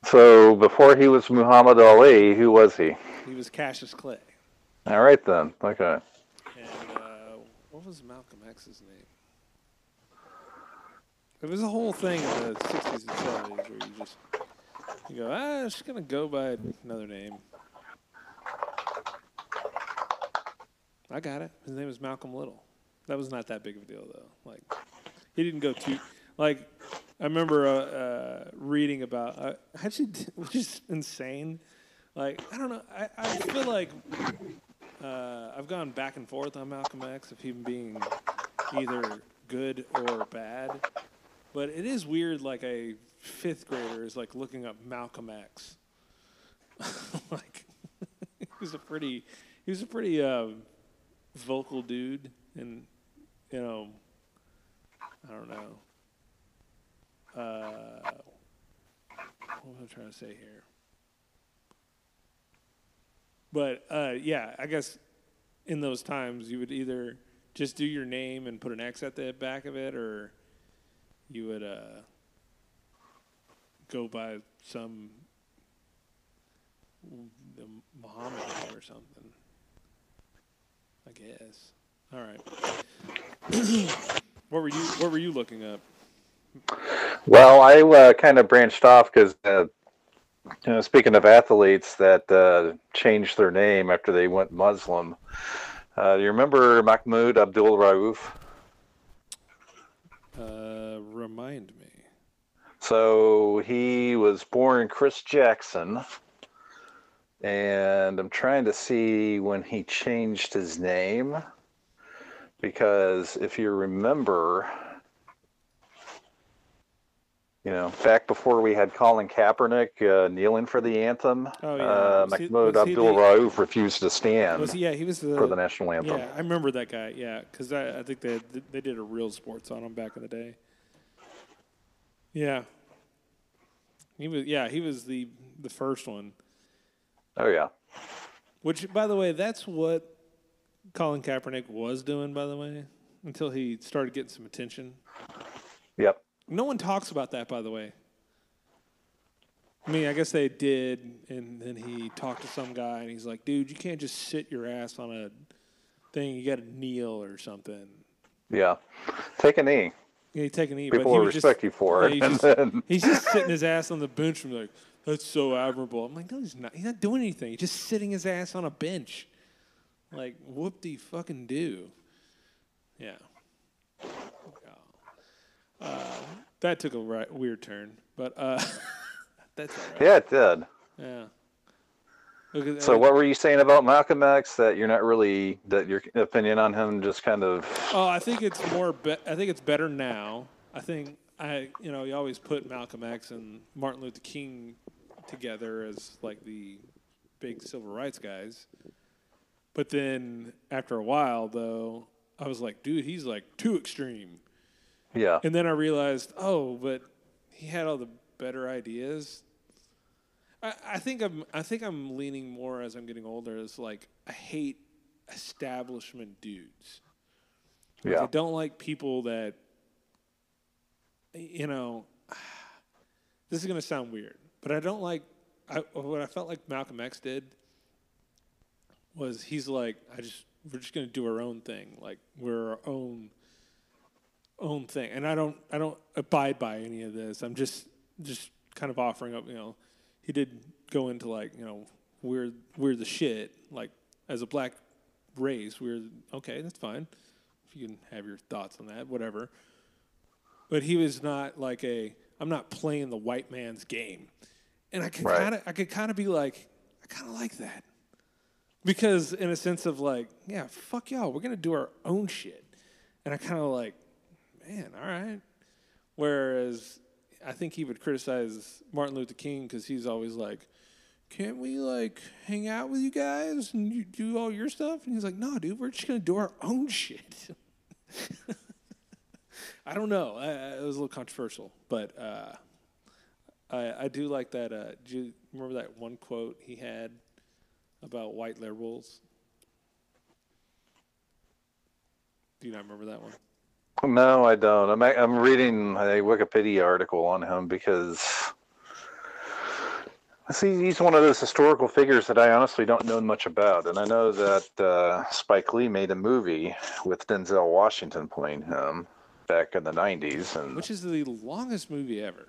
So before he was Muhammad Ali, who was he? He was Cassius Clay. All right then. Okay. And uh, what was Malcolm X's name? It was a whole thing in the 60s and 70s where you just you go, ah, I'm just gonna go by another name. I got it. His name was Malcolm Little. That was not that big of a deal though. Like he didn't go too like I remember uh, uh, reading about uh, (laughs) actually which is insane. Like I don't know. I, I feel like uh, I've gone back and forth on Malcolm X of him being either good or bad. But it is weird, like a fifth grader is like looking up Malcolm X. (laughs) like (laughs) he was a pretty, he was a pretty um, vocal dude, and you know, I don't know. Uh, what was I trying to say here? But uh, yeah, I guess in those times you would either just do your name and put an X at the back of it, or you would uh, go by some the Muhammad or something. I guess. All right. what were you What were you looking up? Well, I uh, kind of branched off because, uh, you know, speaking of athletes that uh, changed their name after they went Muslim, uh, you remember Mahmoud Abdul Rauf? Uh, remind me. So he was born Chris Jackson, and I'm trying to see when he changed his name because if you remember, You know, back before we had Colin Kaepernick uh, kneeling for the anthem, Oh, yeah. uh, Mahmoud Abdul Rauf refused to stand Was he, yeah, he was the for the national anthem. Yeah, I remember that guy. Yeah, because I, I think they they did a real sports on him back in the day. Yeah, he was. Yeah, he was the the first one. Oh yeah, Which, by the way, that's what Colin Kaepernick was doing. By the way, until he started getting some attention. yep. No one talks about that, by the way. I mean, I guess they did, and then he talked to some guy, and he's like, "Dude, you can't just sit your ass on a thing. You got to kneel or something." Yeah. Take a knee. Yeah, he take a knee. People but he will was respect just, you for it. yeah, and he's, just, then, he's just sitting his ass on the bench and like, that's so admirable. I'm like, no, he's not. He's not doing anything. He's just sitting his ass on a bench. Like, whoop de fucking do. Yeah. Uh, that took a right, weird turn, but uh, (laughs) that's all right. yeah, it did. Yeah. So what were you saying about Malcolm X? That you're not really that your opinion on him just kind of Oh, I think it's more. Be- I think it's better now. I think I, you know, you always put Malcolm X and Martin Luther King together as like the big civil rights guys. But then after a while, though, I was like, dude, he's like too extreme. yeah. And then I realized, oh, but he had all the better ideas. I, I think I'm I think I'm leaning more as I'm getting older as like I hate establishment dudes. Yeah. I don't like people that you know this is going to sound weird, but I don't like I what I felt like Malcolm X did was he's like I just we're just going to do our own thing. Like we're our own own thing. And I don't I don't abide by any of this. I'm just just kind of offering up, you know, he did go into like, you know, we're we're the shit, like as a black race, we're okay, that's fine. If you can have your thoughts on that, whatever. But he was not like a I'm not playing the white man's game. And I could Right. kind of I could kind of be like I kind of like that. Because in a sense of like, yeah, fuck y'all, we're gonna do our own shit. And I kind of like, man, all right. Whereas I think he would criticize Martin Luther King because he's always like, can't we like hang out with you guys and you do all your stuff? And he's like, no, dude, we're just gonna do our own shit. (laughs) I don't know. I, I, it was a little controversial, but uh, I, I do like that. Uh, do you remember that one quote he had about white liberals? Do you not remember that one? No, I don't. I'm I'm reading a Wikipedia article on him because see he's one of those historical figures that I honestly don't know much about, and I know that uh, Spike Lee made a movie with Denzel Washington playing him back in the '90s, and Which is the longest movie ever.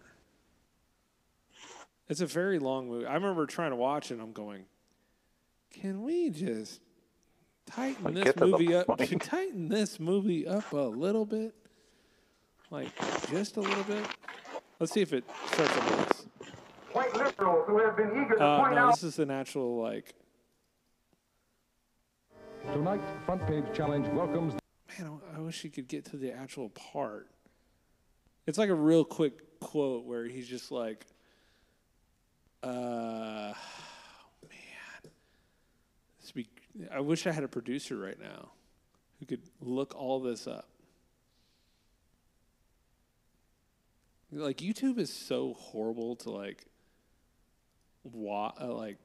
It's a very long movie. I remember trying to watch it. and I'm going, can we just tighten Like, this get to the movie up? point. (laughs) Tighten this movie up a little bit, like just a little bit. Let's see if it starts on this. White liberals who have been eager to Uh, point no, out this is the natural like. Tonight, Front Page Challenge welcomes Man, I, wish he could get to the actual part. It's like a real quick quote where he's just like, uh, (sighs) man, this be, I wish I had a producer right now who could look all this up. Like YouTube is so horrible to like, wa- uh, like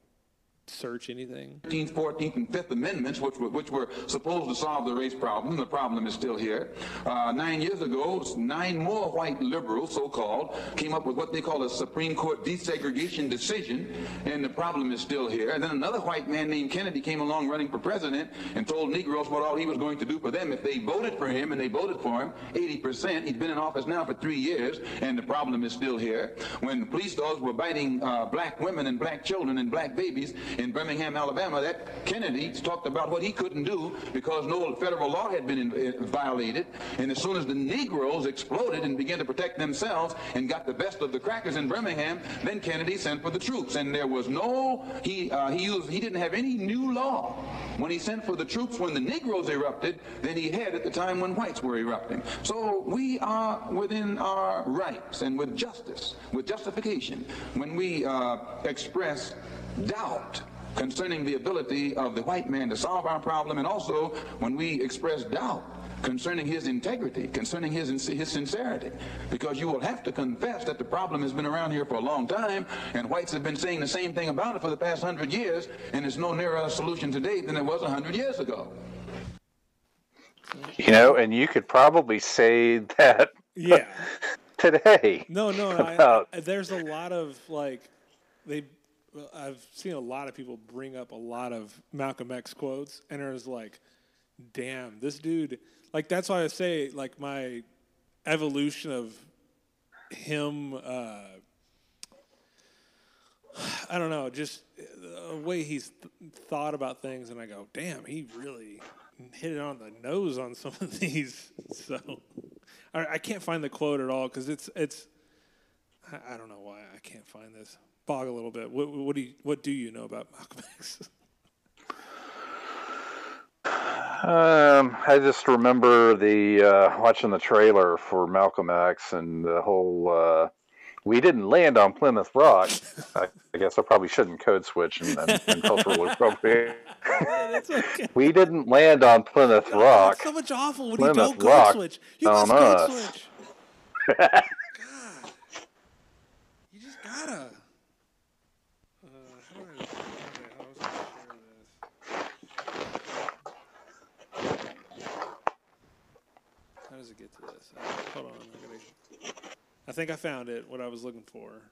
search anything. 13th, 14th, and 5th Amendments, which were, which were supposed to solve the race problem. The problem is still here. Uh, nine years ago, nine more white liberals, so-called, came up with what they call a Supreme Court desegregation decision, and the problem is still here. And then another white man named Kennedy came along running for president and told Negroes what all he was going to do for them if they voted for him, and they voted for him 80%. He's been in office now for three years, and the problem is still here. When police dogs were biting uh, black women and black children and black babies, in Birmingham, Alabama, that Kennedy talked about what he couldn't do because no federal law had been in, in, violated. And as soon as the Negroes exploded and began to protect themselves and got the best of the crackers in Birmingham, then Kennedy sent for the troops. And there was no, he, uh, he, used, he didn't have any new law when he sent for the troops when the Negroes erupted than he had at the time when whites were erupting. So we are within our rights and with justice, with justification, when we uh, express doubt concerning the ability of the white man to solve our problem, and also when we express doubt concerning his integrity, concerning his, his sincerity. Because you will have to confess that the problem has been around here for a long time, and whites have been saying the same thing about it for the past hundred years, and it's no nearer a solution today than it was a hundred years ago. You know, and you could probably say that Yeah. (laughs) today. No, no. I, I, there's a lot of like they. Well, I've seen a lot of people bring up a lot of Malcolm X quotes, and it was like, "Damn, this dude." Like that's why I say like my evolution of him. Uh, (sighs) I don't know, just the way he's th- thought about things, and I go, "Damn, he really hit it on the nose on some of (laughs) these." So I, I can't find the quote at all because it's it's. I, I don't know why I can't find this. Bog a little bit. What, what do you what do you know about (laughs) Malcolm X? Um, I just remember the uh, watching the trailer for Malcolm X and the whole. Uh, we didn't land on Plymouth Rock. I, I guess I probably shouldn't code switch and, and, and culturally appropriate. Okay. We didn't land on Plymouth Rock. That's so much awful when Plymouth you don't code Rock switch. You on must code us. switch. (laughs) God, you just gotta. Uh, how do I, okay, how was I gonna share this? How does it get to this? Hold on, gonna, I think I found it. What I was looking for.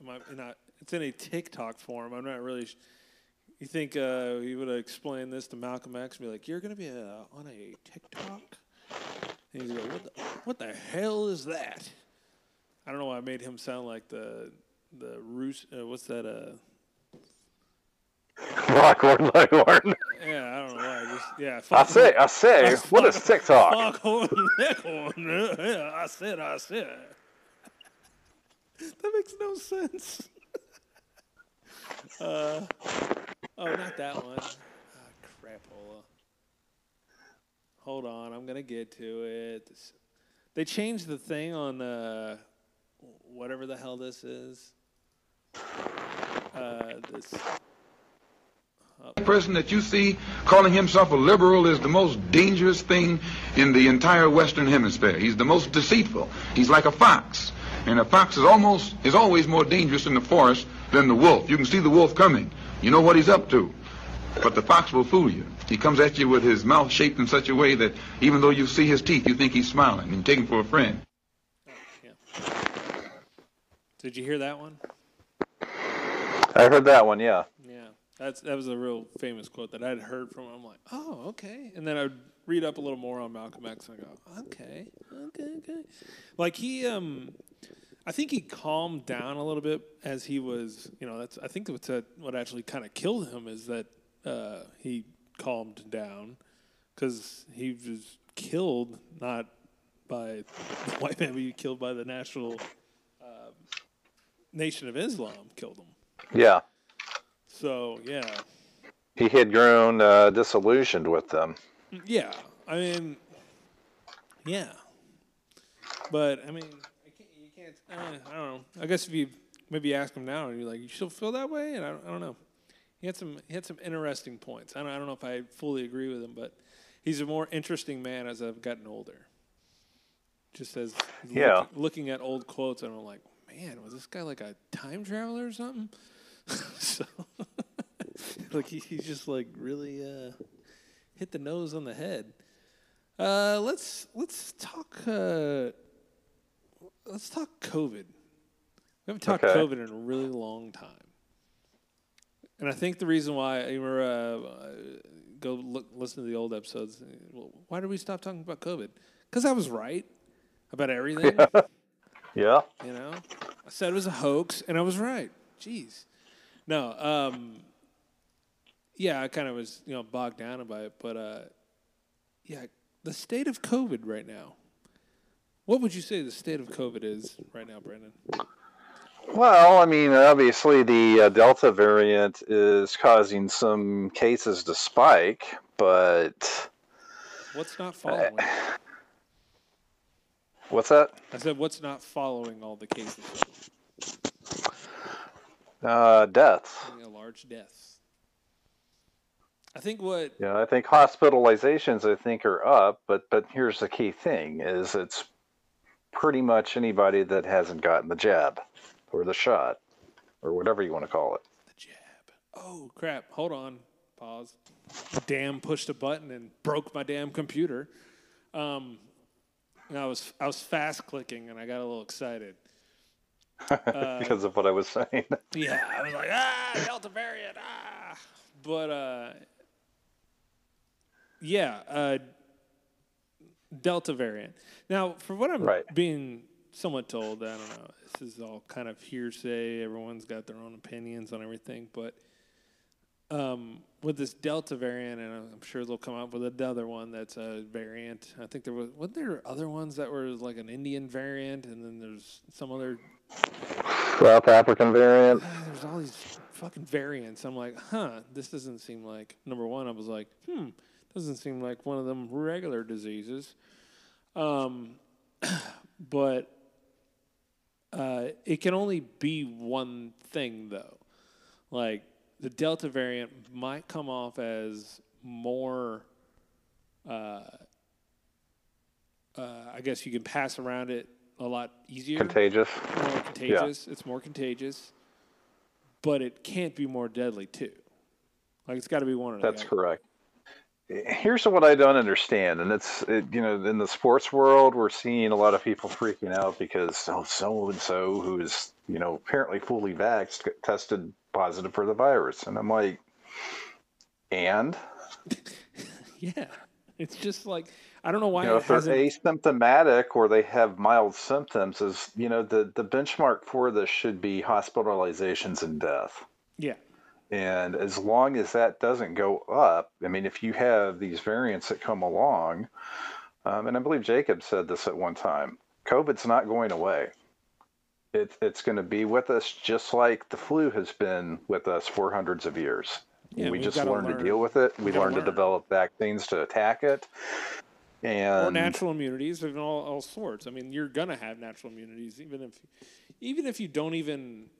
Am I, it's in a TikTok form. I'm not really. Sh- you think uh, you would have explained this to Malcolm X and be like, "You're gonna be uh, on a TikTok"? And he's go, "What the, what the hell is that?" I don't know why I made him sound like the the Roos. Uh, what's that? Uh, Rockhorn Leghorn. yeah, I don't know. I just yeah. I say, I say, Fuck- what is TikTok? Foghorn Leghorn. Yeah, I said, I said. that makes no sense. uh, oh, not that one. Ah, crapola. Hold on, I'm gonna get to it. They changed the thing on the whatever the hell this is. Uh, this. The person that you see calling himself a liberal is the most dangerous thing in the entire Western Hemisphere. He's the most deceitful. He's like a fox. And a fox is almost is always more dangerous in the forest than the wolf. You can see the wolf coming. You know what he's up to. But the fox will fool you. He comes at you with his mouth shaped in such a way that even though you see his teeth, you think he's smiling and take him for a friend. Did you hear that one? I heard that one. Yeah. That's that was a real famous quote that I'd heard from him. I'm like, oh, okay. And then I'd read up a little more on Malcolm X, and I go, okay, okay, okay. Like he, um, I think he calmed down a little bit as he was, you know, that's I think that, what actually kind of killed him is that uh, he calmed down because he was killed not by the white man, but he killed by the national uh, Nation of Islam killed him. Yeah. So yeah, He had grown uh, disillusioned with them. yeah. I mean, yeah. But I mean, I can't, you can't. Uh, I don't know. I guess if you maybe ask him now, and you're like, you still feel that way, and I don't, I don't know. He had some he had some interesting points. I don't, I don't know if I fully agree with him, but he's a more interesting man as I've gotten older. Just as Yeah. look- looking at old quotes, and I'm like, man, was this guy like a time traveler or something? (laughs) so, like he, he just like really uh, hit the nose on the head. Uh, let's let's talk. Uh, let's talk COVID. We haven't talked Okay. COVID in a really long time, and I think the reason why you were uh, go look listen to the old episodes. Well, why did we stop talking about COVID? Because I was right about everything. (laughs) Yeah. You know, I said it was a hoax, and I was right. Jeez. No, um, yeah, I kind of was you know bogged down by it, but uh, yeah, the state of COVID right now. What would you say the state of COVID is right now, Brandon? Well, I mean, obviously the uh, Delta variant is causing some cases to spike, but What's not following? what's that? I said, what's not following all the cases? Uh, deaths. Know, large deaths. I think what Yeah, I think hospitalizations I think are up, but but here's the key thing: is it's pretty much anybody that hasn't gotten the jab or the shot or whatever you want to call it. the jab. Oh crap! Hold on. Pause. Damn, pushed a button and broke my damn computer. Um, and I was I was fast clicking and I got a little excited. (laughs) because of what I was saying. Yeah, I was like, ah, Delta variant, ah. But uh, yeah, uh, Delta variant. Now, for what I'm Right. being somewhat told, I don't know. This is all kind of hearsay. Everyone's got their own opinions on everything, but um, with this Delta variant, and I'm sure they'll come up with another one that's a variant. I think there was, weren't there other ones that were like an Indian variant, and then there's some other South African variant. (sighs) there's all these fucking variants. I'm like, huh, this doesn't seem like number one. I was like, hmm, doesn't seem like one of them regular diseases. Um, (clears throat) but uh, it can only be one thing though. Like the Delta variant might come off as more. Uh, uh, I guess you can pass around it a lot easier Contagious. more contagious. It's more contagious, but it can't be more deadly too. Like it's got to be one or the That's correct. Here's what I don't understand, and it's it, you know in the sports world we're seeing a lot of people freaking out because oh so and so who is you know apparently fully vaxxed got tested positive for the virus, and I'm like, and (laughs) Yeah, it's just like I don't know why you know if they're asymptomatic or they have mild symptoms, is you know the the benchmark for this should be hospitalizations and death. And as long as that doesn't go up, I mean, if you have these variants that come along, um, and I believe Jacob said this at one time, COVID's not going away. It, it's going to be with us just like the flu has been with us for hundreds of years. Yeah, we just learned learn- to deal with it. We learned to develop vaccines to attack it. And or natural immunities of all, all sorts. I mean, you're gonna have natural immunities even if even if you don't even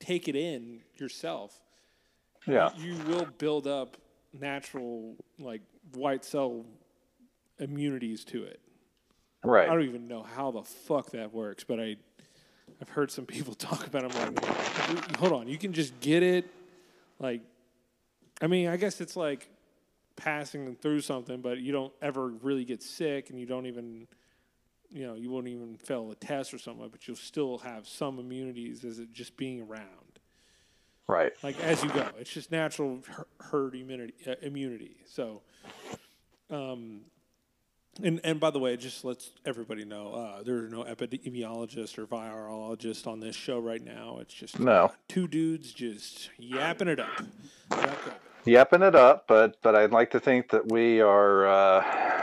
take it in yourself. yeah, you will build up natural like white cell immunities to it. Right. I don't even know how the fuck that works, but I, I've heard some people (laughs) talk about. it. I'm like, hold on, you can just get it, like, I mean, I guess it's like passing through something, but you don't ever really get sick, and you don't even, you know, you won't even fail a test or something, but you'll still have some immunities as it just being around, Right. like as you go. It's just natural herd immunity. Uh, immunity. So, um, and and by the way, just lets everybody know uh, there are no epidemiologists or virologists on this show right now. It's just No. two dudes just yapping it up. yapping it up, but but I'd like to think that we are, uh,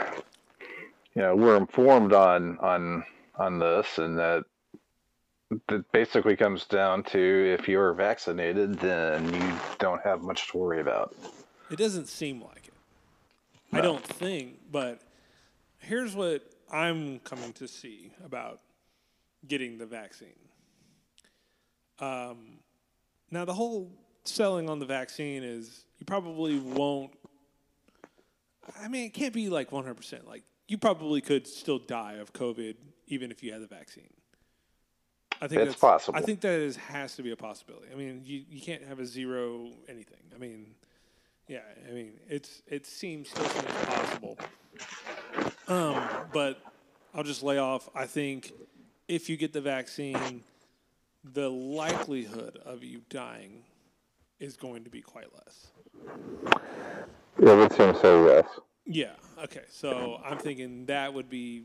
you know, we're informed on on on this, and that it basically comes down to if you're vaccinated, then you don't have much to worry about. It doesn't seem like it. I don't think, but here's what I'm coming to see about getting the vaccine. Um, now, the whole selling on the vaccine is you probably won't. I mean, it can't be like 100%. Like, you probably could still die of COVID even if you had the vaccine. I think It's that's, possible. I think that is, has to be a possibility. I mean, you, you can't have a zero anything. I mean, yeah, I mean, it's it seems still possible. Um, but I'll just lay off. I think if you get the vaccine, the likelihood of you dying is going to be quite less. Yeah, seem so. Yes. Yeah. Okay. So I'm thinking that would be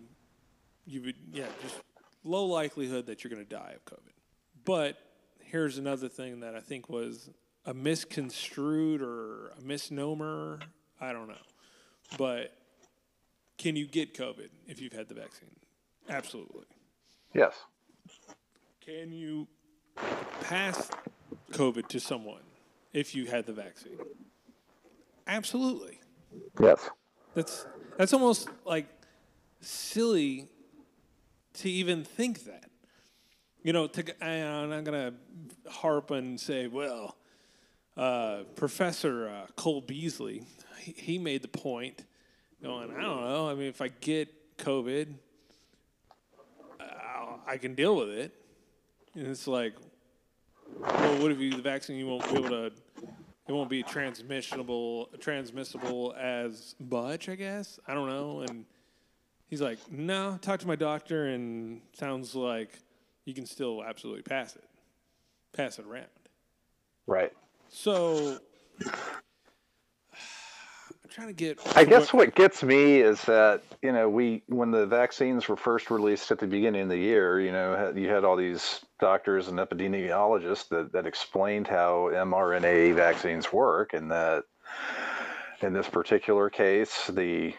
you would yeah just low likelihood that you're going to die of COVID. But here's another thing that I think was a misconstrued or a misnomer. I don't know, but can you get COVID if you've had the vaccine? Absolutely. Yes. Can you pass COVID to someone if you had the vaccine? Absolutely. Yes. That's that's almost like silly to even think that. You know, to, I, I'm not gonna harp and say, well, uh, Professor uh, Cole Beasley, he, made the point, going, I don't know. I mean, if I get COVID, I'll, I can deal with it. And it's like, well, what if you the vaccine? You won't be able to. It won't be transmissible, transmissible as much, I guess. I don't know. And he's like, no, talk to my doctor, and sounds like you can still absolutely pass it, pass it around. Right. So I'm trying to get. I guess what gets me is that you know we when the vaccines were first released at the beginning of the year, you know you had all these doctors and epidemiologists that that explained how mRNA vaccines work, and that in this particular case, the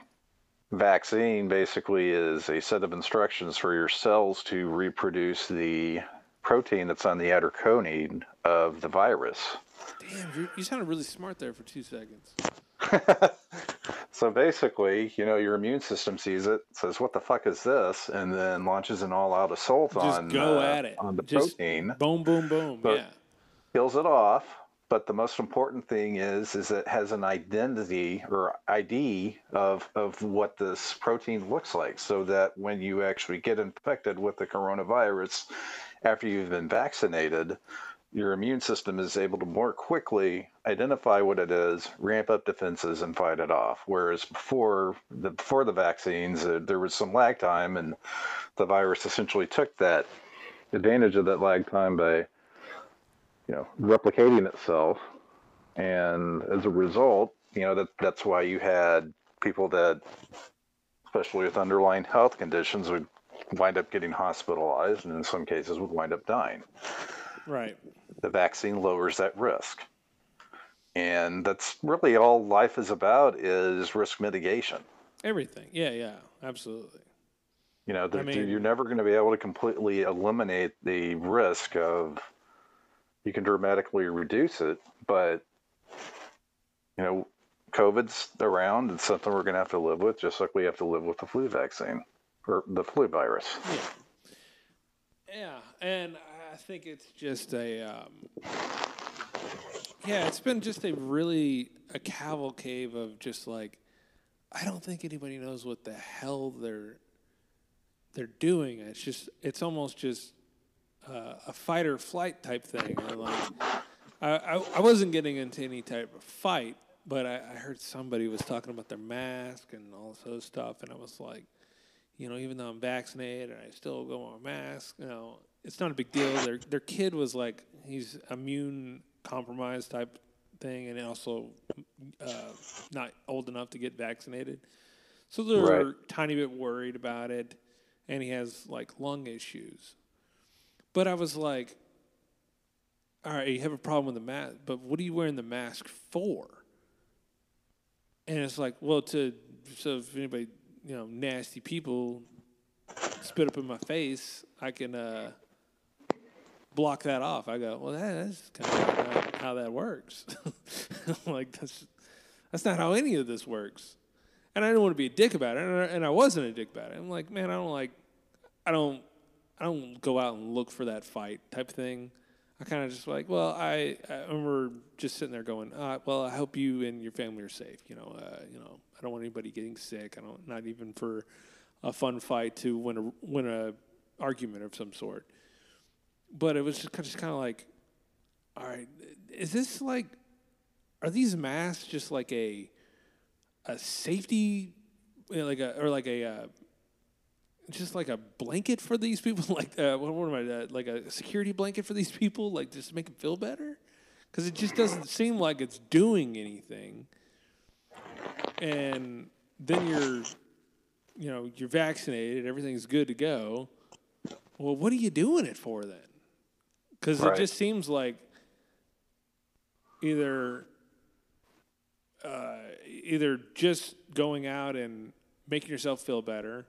vaccine basically is a set of instructions for your cells to reproduce the protein that's on the outer coning of the virus. Damn, you sounded really smart there for two seconds. (laughs) So basically, you know, your immune system sees it, says, "What the fuck is this?" and then launches an all-out assault Just on go uh, at it. on the Just protein, Boom, boom, boom. But- yeah. kills it off. But the most important thing is, is it has an identity or ID of of what this protein looks like, so that when you actually get infected with the coronavirus after you've been vaccinated, your immune system is able to more quickly identify what it is, ramp up defenses, and fight it off. Whereas before the before the vaccines, uh, there was some lag time, and the virus essentially took that advantage of that lag time by you know replicating itself, and as a result, you know that that's why you had people that, especially with underlying health conditions, would wind up getting hospitalized, and in some cases would wind up dying Right. the vaccine lowers that risk and that's really all life is about is risk mitigation Everything. Yeah, yeah, absolutely. you know there- mean- you're never going to be able to completely eliminate the risk of you can dramatically reduce it but you know covid's around it's something we're going to have to live with just like we have to live with the flu vaccine or the flu virus Yeah, and I think it's just a um, yeah, it's been just a really a cavalcade of just like I don't think anybody knows what the hell they're they're doing. It's just it's almost just uh, a fight or flight type thing. Like I, I I wasn't getting into any type of fight, but I, I heard somebody was talking about their mask and all this other stuff, and I was like you know, even though I'm vaccinated and I still go on a mask, you know, it's not a big deal. Their their kid was like he's immune compromised type thing, and also uh, not old enough to get vaccinated, so they're Right. a tiny bit worried about it, and he has like lung issues. But I was like, all right, you have a problem with the mask, but what are you wearing the mask for? And it's like, well, to so if anybody, you know, nasty people spit up in my face, I can uh, block that off. I go, well, that's kind of how that works. (laughs) like that's that's not how any of this works. And I didn't want to be a dick about it, and I, and I wasn't a dick about it. I'm like, man, I don't like, I don't, I don't go out and look for that fight type thing. I kind of just like, well, I, I remember just sitting there going, uh, well, I hope you and your family are safe. You know, uh, you know, I don't want anybody getting sick. I don't, not even for a fun fight to win a win a argument of some sort. But it was just, just kind of like, all right, is this like, are these masks just like a a safety, you know, like a or like a uh, just like a blanket for these people, (laughs) like uh, what, what am I, uh, like a security blanket for these people, like just to make them feel better? Because it just doesn't seem like it's doing anything. And then you're, you know, you're vaccinated, everything's good to go. Well, what are you doing it for then? Because Right. it just seems like either uh, either just going out and making yourself feel better.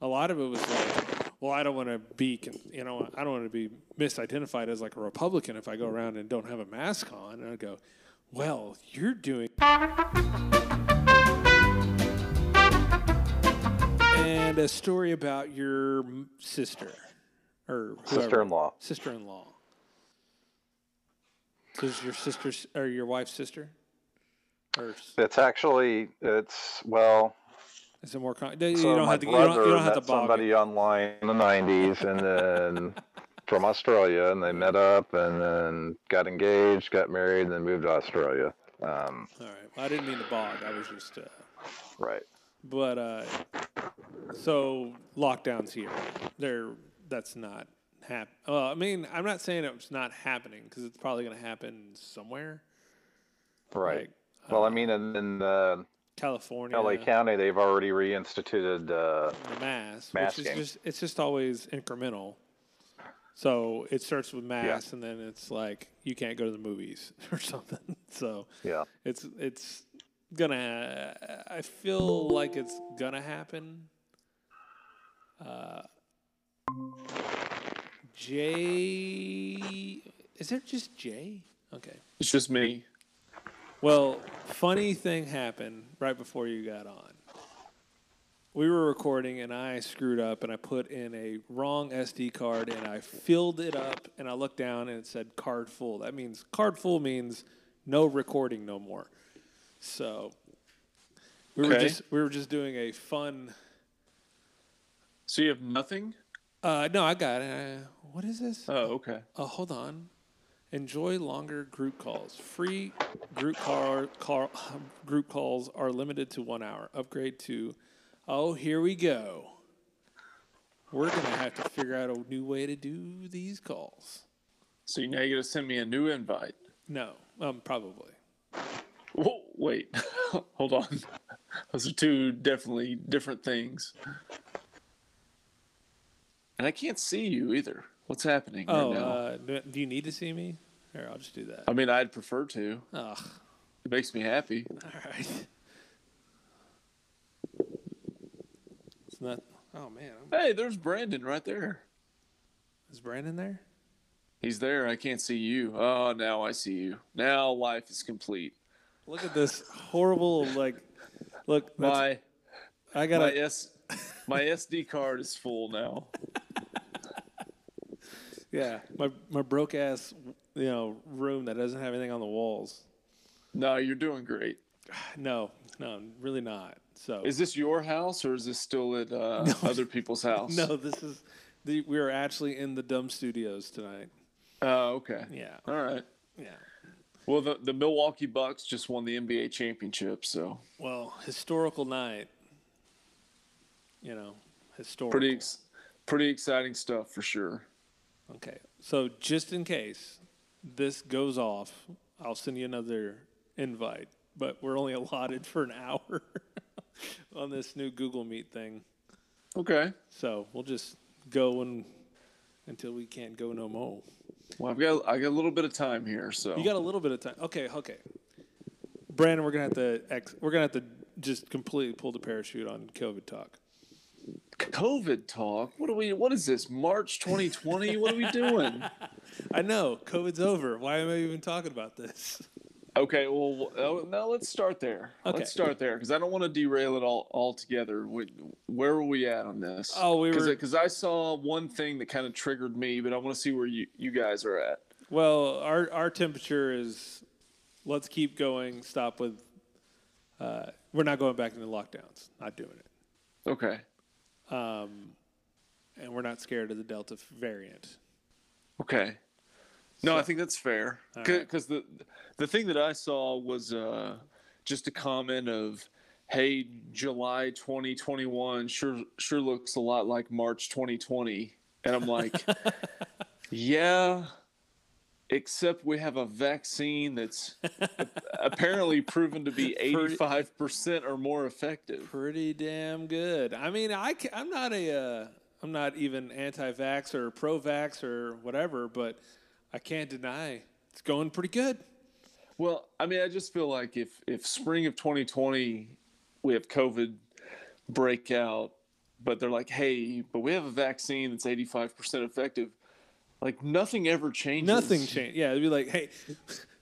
A lot of it was like, well, I don't want to be, you know, I don't want to be misidentified as like a Republican if I go around and don't have a mask on. And I go, well, you're doing. And a story about your sister or. Sister-in-law. Sister-in-law. So is your sister's or your wife's sister? Or It's actually it's well. is it more? Con- you So don't have to. You don't, you don't have to bog somebody online in the '90s, and then (laughs) from Australia, and they met up, and then got engaged, got married, and then moved to Australia. Um, All right. Well, I didn't mean to bog. I was just. Uh, right. but uh, so lockdowns here. They're that's not hap. Well, I mean, I'm not saying it's not happening because it's probably going to happen somewhere. Right. Like, well, I mean, in, in uh, California, LA County, they've already reinstituted. Uh, the mask, which is just it's just always incremental. So it starts with mass, and then it's like you can't go to the movies (laughs) or something. So yeah. it's it's gonna. I feel like it's gonna happen. Uh, Jay, is there just Jay? Okay. It's just me. Well, funny thing happened right before you got on. We were recording and I screwed up and I put in a wrong SD card and I filled it up and I looked down and it said card full. That means card full means no recording no more. So we were just we were just doing a fun So you have nothing? Uh no, I got it. Uh, what is this? Oh, okay. Oh, hold on. Enjoy longer group calls. Free group call, call (sighs) group calls are limited to one hour. Upgrade to. Oh, here we go. We're gonna have to figure out a new way to do these calls. So now you're gonna send me a new invite. No, um, probably. Whoa, wait, (laughs) hold on. Those are two definitely different things. And I can't see you either. What's happening Oh, right now? uh, do, do you need to see me? Here, I'll just do that. I mean, I'd prefer to. Ugh. It makes me happy. All right. It's not. Oh man, I'm- Hey, there's Brandon right there. is Brandon there? He's there. I can't see you. Oh, now I see you. Now life is complete. Look at this horrible like. Look, My I got my S my SD card is full now. (laughs) Yeah, my my broke ass, you know, room that doesn't have anything on the walls. No, you're doing great. (sighs) No, no, really not. So Is this your house or is this still at uh, (laughs) other people's house? (laughs) no, this is the we are actually in the dumb studios tonight. Oh, okay. Yeah, All right. yeah. Well, the, the Milwaukee Bucks just won the NBA championship, so Well, historical night. You know, historical. pretty ex- pretty exciting stuff for sure. Okay, so just in case this goes off, I'll send you another invite. But we're only (laughs) allotted for an hour (laughs) on this new Google Meet thing. Okay. So we'll just go and until we can't go no more. Well, I've got I got a little bit of time here, so You got a little bit of time. Okay, okay. Brandon, we're gonna have to ex- we're gonna have to just completely pull the parachute on COVID talk. COVID talk. What are we? What is this? March 2020? what are we doing? (laughs) I know COVID's over. Why am I even talking about this? Okay, well, uh, now let's start there. Okay. Let's start there because I don't want to derail it all altogether. We, where are we at on this? Oh, we were- because I saw one thing that kind of triggered me, but I want to see where you, you guys are at. Well, our our temperature is let's keep going. Stop with. Uh, we're not going back into lockdowns. Not doing it. Okay. Um, and we're not scared of the Delta variant. Okay. No, I think that's fair. All right. Because the the thing that I saw was uh, just a comment of, "Hey, July 2021 sure sure looks a lot like March 2020," and I'm like, (laughs) "Yeah." Except we have a vaccine that's (laughs) apparently proven to be 85% or more effective. Pretty damn good. I mean, I, i'm not a uh, I'm not even anti-vax or pro-vax or whatever, but I can't deny it's going pretty good. Well, I mean, I just feel like if if spring of 2020 we have COVID breakout, but they're like, hey, but we have a vaccine that's 85% effective. Like nothing ever changes. Nothing changed. Yeah, it'd be like, hey. (laughs)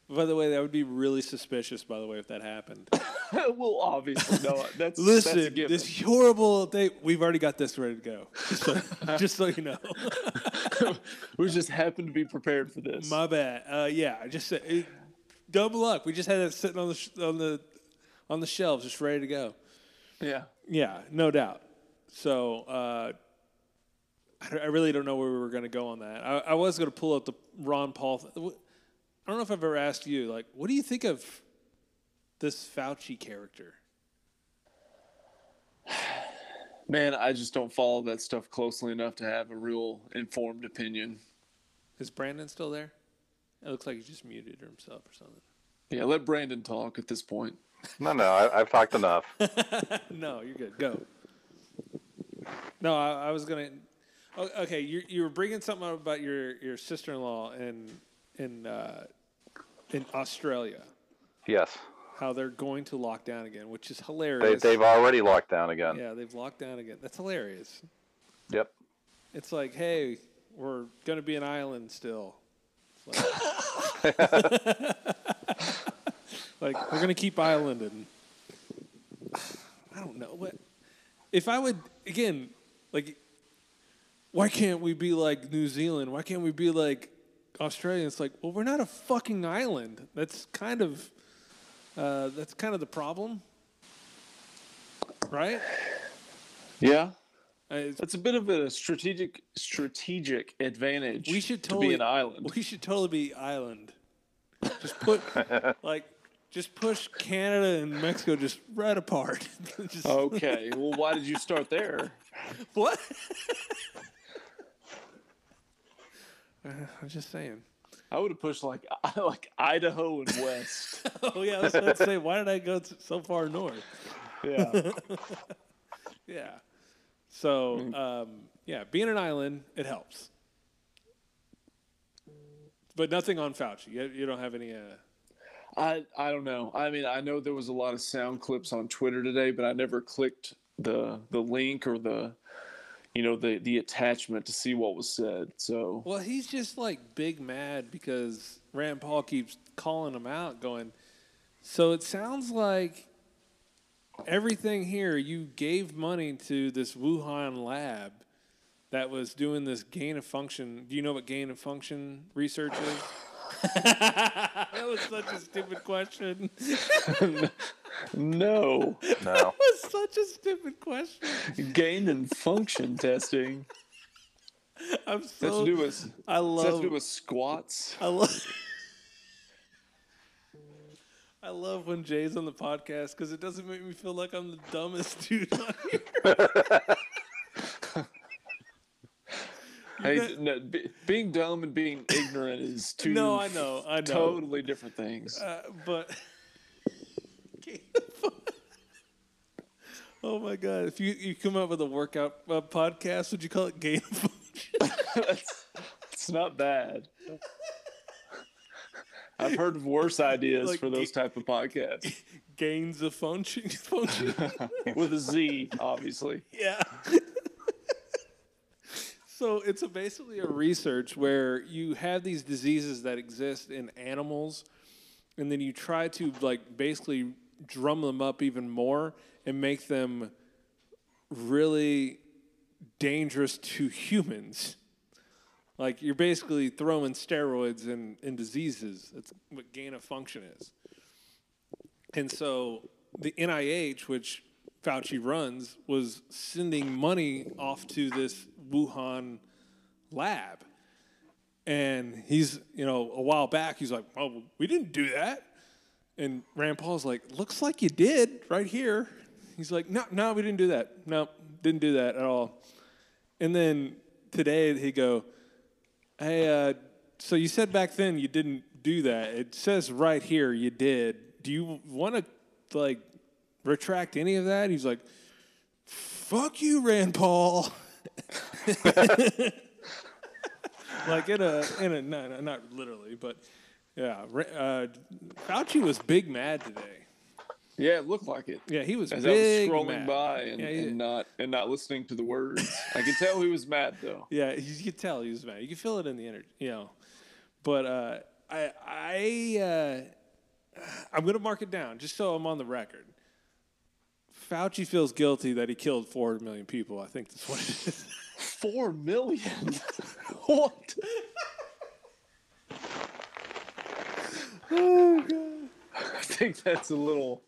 By the way, that would be really suspicious. By the way, if that happened. (laughs) well, obviously, no. That's (laughs) Listen, that's this horrible thing. We've already got this ready to go. Just so, just so you know. we just happen to be prepared for this. My bad. Uh, yeah, I just said it, dumb luck. We just had it sitting on the sh- on the on the shelves, just ready to go. Yeah. Yeah, no doubt. So uh, I, I really don't know where we were going to go on that. I, I was going to pull up the Ron Paul. Th- I don't know if I've ever asked you, like, what do you think of this Fauci character? (sighs) Man, I just don't follow that stuff closely enough to have a real informed opinion. Is Brandon still there? It looks like he just muted himself or something. Yeah, let Brandon talk at this point. No, no, I, I've talked enough. (laughs) no, you're good. Go. No, I, I was gonna. Oh, okay, you you were bringing something up about your your sister in law in in uh, in Australia. Yes, How they're going to lock down again, which is hilarious. they've already locked down again. yeah, they've locked down again. That's hilarious. Yep. It's like, hey, we're gonna be an island still. Like, (laughs) like, we're gonna keep islanding. I don't know what if I would again like. Why can't we be like New Zealand? Why can't we be like Australia? It's like, well, we're not a fucking island. That's kind of uh, that's kind of the problem, right? Yeah. it's a bit of a strategic strategic advantage. we should to totally be an island. We should totally be island. Just put (laughs) like just push Canada and Mexico just right apart. (laughs) Just- Okay. well, why did you start there? What? (laughs) Uh, I'm just saying. I would have pushed like (laughs) like Idaho and west. (laughs) Oh yeah, I was about to say, why did I go so far north? Yeah. (laughs) Yeah. So um, yeah, being an island, it helps. But nothing on Fauci. You, you don't have any. Uh, I I don't know. I mean, I know there was a lot of sound clips on Twitter today, but I never clicked the the link or the you know the the attachment to see what was said. So Well, he's just like big mad because Rand Paul keeps calling him out, going, So it sounds like everything here, you gave money to this Wuhan lab that was doing this gain of function. Do you know what gain of function research is? (laughs) that was such a stupid question. (laughs) no, No. (laughs) that was such a stupid question. gain and function testing. I'm That's so. to do with I does that have love. to do with squats. I love. (laughs) I love when Jay's on the podcast because it doesn't make me feel like I'm the dumbest (laughs) dude on here. Hey, got- no, be, being dumb and being ignorant is two No, I know, I know. totally different things. Uh, but oh my god, if you you come up with a workout uh, podcast, would you call it gain of function? (laughs) It's not bad. I've heard of worse ideas Like for those type of podcasts (laughs) Gains of function, (laughs) function. with a Z, obviously. Yeah. so it's a, basically a research where you have these diseases that exist in animals, and then you try to like basically drum them up even more and make them really dangerous to humans. Like you're basically throwing steroids and, in diseases. That's what gain of function is. And so the NIH, which Fauci runs, was sending money off to this Wuhan lab. And he's, you know, a while back, he's like, oh, we didn't do that. And Rand Paul's like, looks like you did right here. He's like, no, no, we didn't do that. No, didn't do that at all. And then today he'd go, hey, uh, so you said back then you didn't do that. It says right here you did. Do you want to like retract any of that? He's like, fuck you, Rand Paul. (laughs) like in a in a no, no, not literally, but Yeah, uh, Fauci was big mad today. Yeah, it looked like it. Yeah, he was As I was scrolling mad. by and, Yeah, and not and not listening to the words. I could tell he was mad though. (laughs) Yeah, you could tell he was mad. You could feel it in the energy, you know. But uh, I, I, uh, I'm gonna mark it down just so I'm on the record. Fauci feels guilty that he killed four million people. I think that's what it is. (laughs) Four million. (laughs) what? oh god. I think that's a little.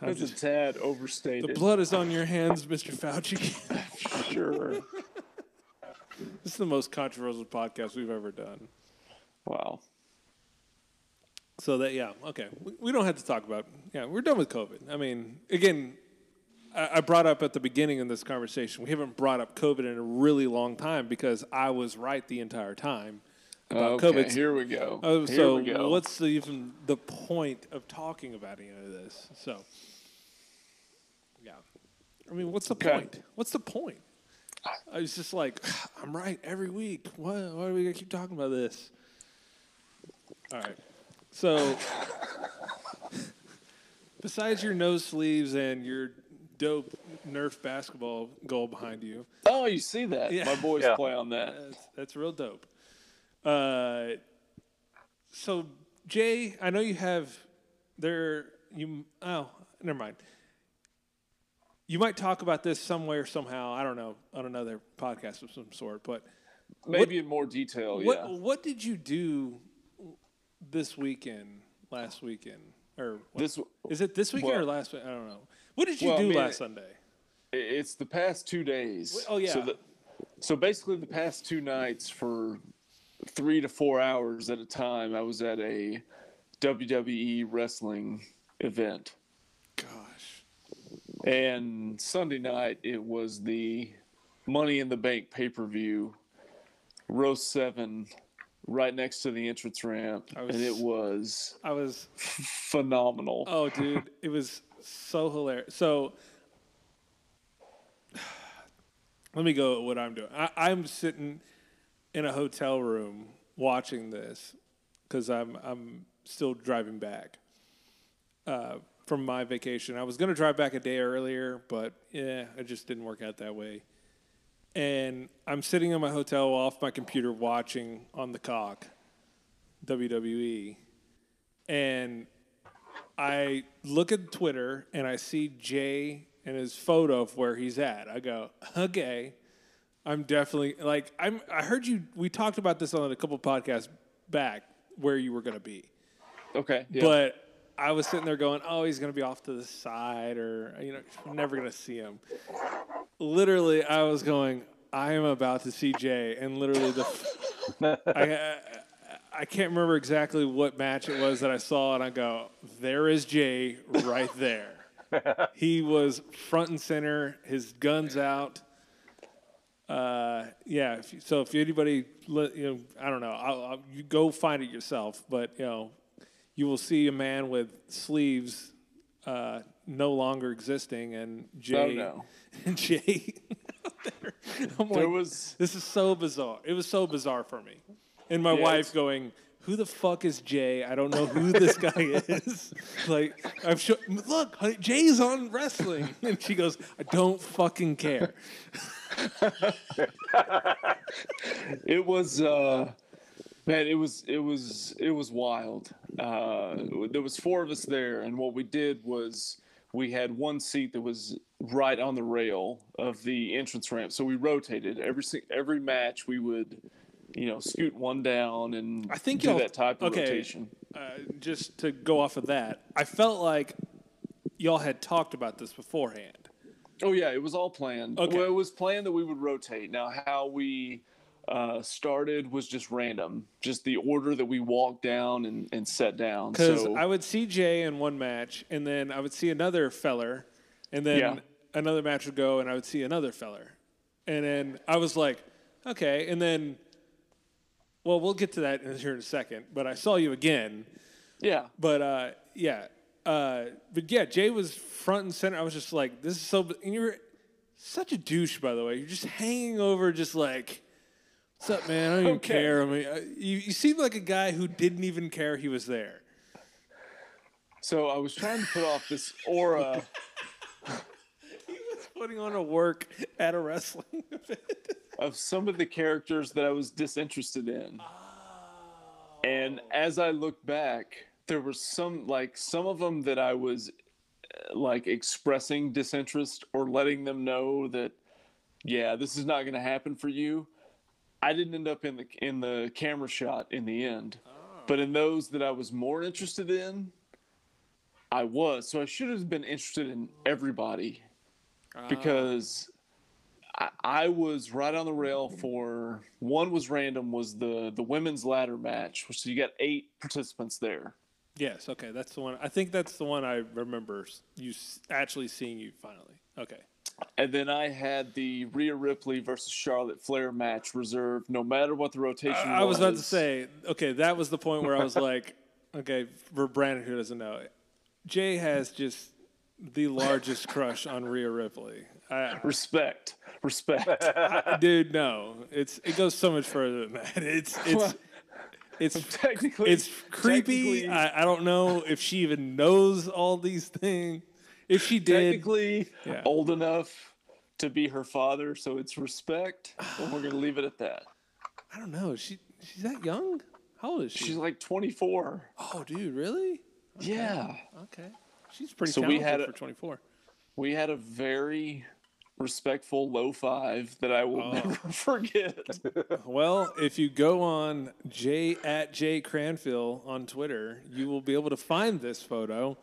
That's a tad overstated. The blood is on your hands, Mr. Fauci. (laughs) Sure. this is the most controversial podcast we've ever done. Wow. So that yeah, okay. We, we don't have to talk about yeah, we're done with COVID. I mean, again, I, I brought up at the beginning of this conversation, we haven't brought up COVID in a really long time because I was right the entire time about Okay, COVID. here we go. Oh, Here so we go. what's the, even the point of talking about any of this? So yeah, I mean, what's the Okay. point? What's the point? I was just like, (sighs) I'm right every week. Why, why are we gonna keep talking about this? All right. So, (laughs) besides your nose sleeves and your dope Nerf basketball goal behind you, Oh, you see that? Yeah. My boys Yeah. play on that. that's, that's real dope. Uh, so Jay, I know you have there. You oh, never mind. You might talk about this somewhere somehow. I don't know on another podcast of some sort. But Maybe in more detail. what yeah. what did you do this weekend? Last weekend or what- This is it this weekend or last? week? I don't know. What did you Well, I do mean, last Sunday? It's the past two days. Oh, yeah. So, the, so basically, the past two nights for three to four hours at a time, I was at a WWE wrestling event. Gosh. And Sunday night, it was the Money in the Bank pay per view, row seven, right next to the entrance ramp. Was- and it was I was phenomenal. Oh, dude, it was so hilarious. So, (sighs) let me go at what I'm doing. I, I'm sitting in a hotel room watching this because I'm I'm still driving back uh, from my vacation. I was to drive back a day earlier, but yeah, it just didn't work out that way. And I'm sitting in my hotel off my computer watching on Peacock WWE, and I look at Twitter and I see Jay and his photo of where he's at. I go, okay, I'm definitely like I'm. I heard you. We talked about this on a couple podcasts back where you were going to be, Okay. Yeah. but I was sitting there going, oh, he's going to be off to the side, or you know, I'm never going to see him. Literally, I was going. I am about to see Jay, and literally the. I, I, I can't remember exactly what match it was that I saw, and I go, "There is Jay right there." he was front and center, his guns out. Uh, yeah. If, so if anybody, you know, I don't know, I'll, I'll, you go find it yourself. But you know, you will see a man with sleeves uh, no longer existing, and Jay, no. and (laughs) Jay. there. (laughs) I'm There like, was- this is so bizarre. It was so bizarre for me, and my wife going. Who the fuck is Jay? I don't know who this (laughs) guy is. like, I've show, look, honey, Jay's on wrestling, (laughs) and she goes, "I don't fucking care." (laughs) it was uh man it was it was it was wild uh there was four of us there and what we did was we had one seat that was right on the rail of the entrance ramp so we rotated every every match we would you know scoot one down and I think do that type of okay, rotation Uh, just to go off of that, I felt like y'all had talked about this beforehand. Oh yeah, it was all planned. Okay. Well, it was planned that we would rotate. Now, how we uh, started was just random, just the order that we walked down and, and sat down. Because So I would see Jay in one match, and then I would see another feller, and then Yeah. another match would go, and I would see another feller, and then I was like, okay, and then, well, we'll get to that in here in a second. But I saw you again, yeah, but uh, yeah, uh, but yeah, Jay was front and center. I was just like, this is so. And you're such a douche, by the way. You're just hanging over, just like What's up, man? I don't even Okay. care. I mean, uh, you, you seem like a guy who didn't even care he was there. So I was trying to put off this aura. (laughs) Putting on a work at a wrestling (laughs) event. of some of the characters that I was disinterested in. And as I look back, there were some like some of them that I was uh, like expressing disinterest or letting them know that yeah, this is not going to happen for you. I didn't end up in the in the camera shot in the end. But in those that I was more interested in, I was. So I should have been interested in everybody Oh. because I, I was right on the rail for one was random was the the women's ladder match, which you got eight participants there. Yes, okay, that's the one. I think that's the one I remember you actually seeing you finally. Okay. And then I had the Rhea Ripley versus Charlotte Flair match reserved, no matter what the rotation I, I was about to say, okay, that was the point where I was (laughs) like, okay, for Brandon who doesn't know, Jay has just the largest crush on Rhea Ripley. I, respect, respect. I- dude, no, it's it goes so much further than that. It's it's it's (laughs) technically it's creepy. technically- I, I don't know if she even knows all these things. If she did, Technically Yeah. old enough to be her father, so it's respect, and we're gonna leave it at that. I don't know. She she's that young. How old is she? She's like 24. oh, dude, really? Yeah. Okay, she's pretty So we had a- for 24. We had a very respectful low five that I will Oh. never (laughs) forget. Well, if you go on J at J Cranfield on Twitter, you will be able to find this photo.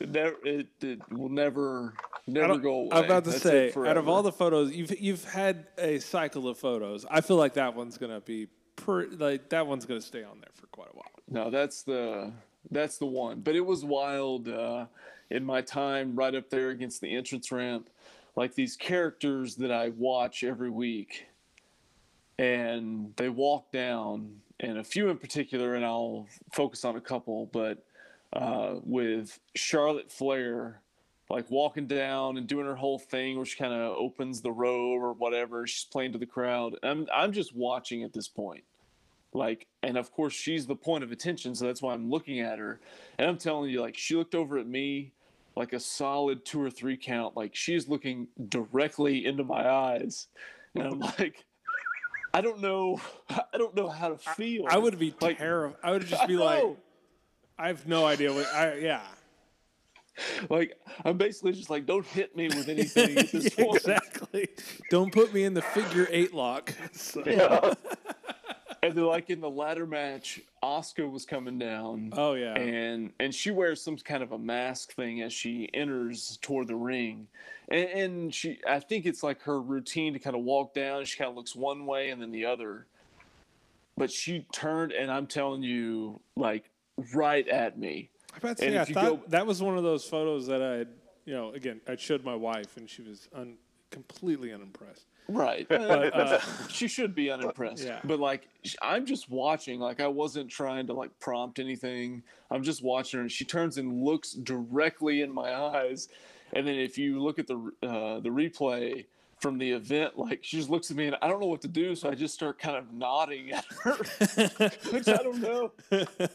It never, it, it will never, never go away. I'm about to That's say, out of all the photos you've you've had a cycle of photos, I feel like that one's gonna be per, like that one's gonna stay on there for quite a while. no, that's the that's the one. But it was wild uh, in my time right up there against the entrance ramp, like these characters that I watch every week, and they walk down, and a few in particular, and I'll focus on a couple, but uh, with Charlotte Flair. Like walking down and doing her whole thing, where she kind of opens the robe or whatever. She's playing to the crowd. I'm I'm just watching at this point like and of course she's the point of attention so that's why i'm looking at her and i'm telling you like she looked over at me like a solid two or three count like she's looking directly into my eyes and i'm like i don't know i don't know how to feel I would be like terrified. I would just I be like. I have no idea what. I yeah. like i'm basically just like don't hit me with anything at (laughs) this point exactly. Don't put me in the figure eight lock. (laughs) So- and then like in the ladder match Asuka was coming down. Oh yeah. and and she wears some kind of a mask thing as she enters toward the ring. And, and she i think it's like her routine to kind of walk down. She kind of looks one way and then the other. But she turned and i'm telling you like right at me. I'm about to and say, I thought go- that was one of those photos that I, had, you know, again, I showed my wife and she was un, completely unimpressed. Right. (laughs) But, uh, she should be unimpressed. Yeah. But like I'm just watching, like I wasn't trying to like prompt anything. I'm just watching her and she turns and looks directly in my eyes. And then if you look at the uh, the replay from the event, like she just looks at me and I don't know what to do, so I just start kind of nodding at her. (laughs) Which I don't know.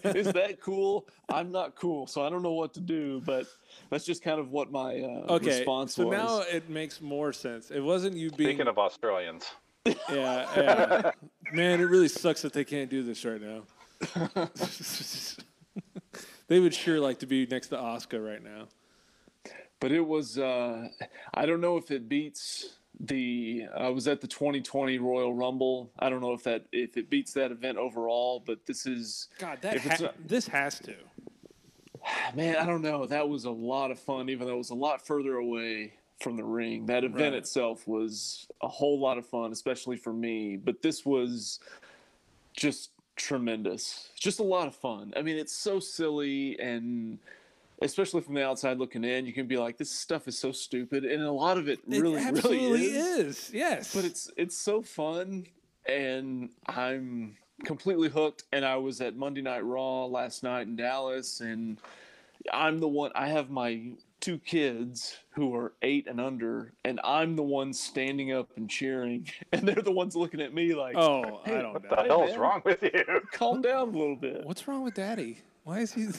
Is that cool? I'm not cool, so I don't know what to do, but that's just kind of what my uh, Okay, response so was. now it makes more sense. It wasn't you being. Speaking of Australians, (laughs) yeah, yeah. man, it really sucks that they can't do this right now. (laughs) they would sure like to be next to Asuka right now. but it was uh i don't know if it beats the i was at the 2020 royal rumble. I don't know if that if it beats that event overall but this is God, that ha- this has to. (sighs) man i don't know. That was a lot of fun even though it was a lot further away from the ring. That event Right. itself was a whole lot of fun especially for me. But this was just tremendous. Just a lot of fun. I mean it's so silly and especially from the outside looking in you can be like this stuff is so stupid and a lot of it really it absolutely really is is. Yes, but it's it's so fun and i'm completely hooked and i was at monday night raw last night in dallas and i'm the one i have my two kids who are eight and under, and I'm the one standing up and cheering, (laughs) and they're the ones looking at me like, Oh, Hey, I don't What know. the Hey, hell's man. wrong with you? (laughs) calm down a little bit. What's wrong with Daddy? Why is he? (laughs) (laughs)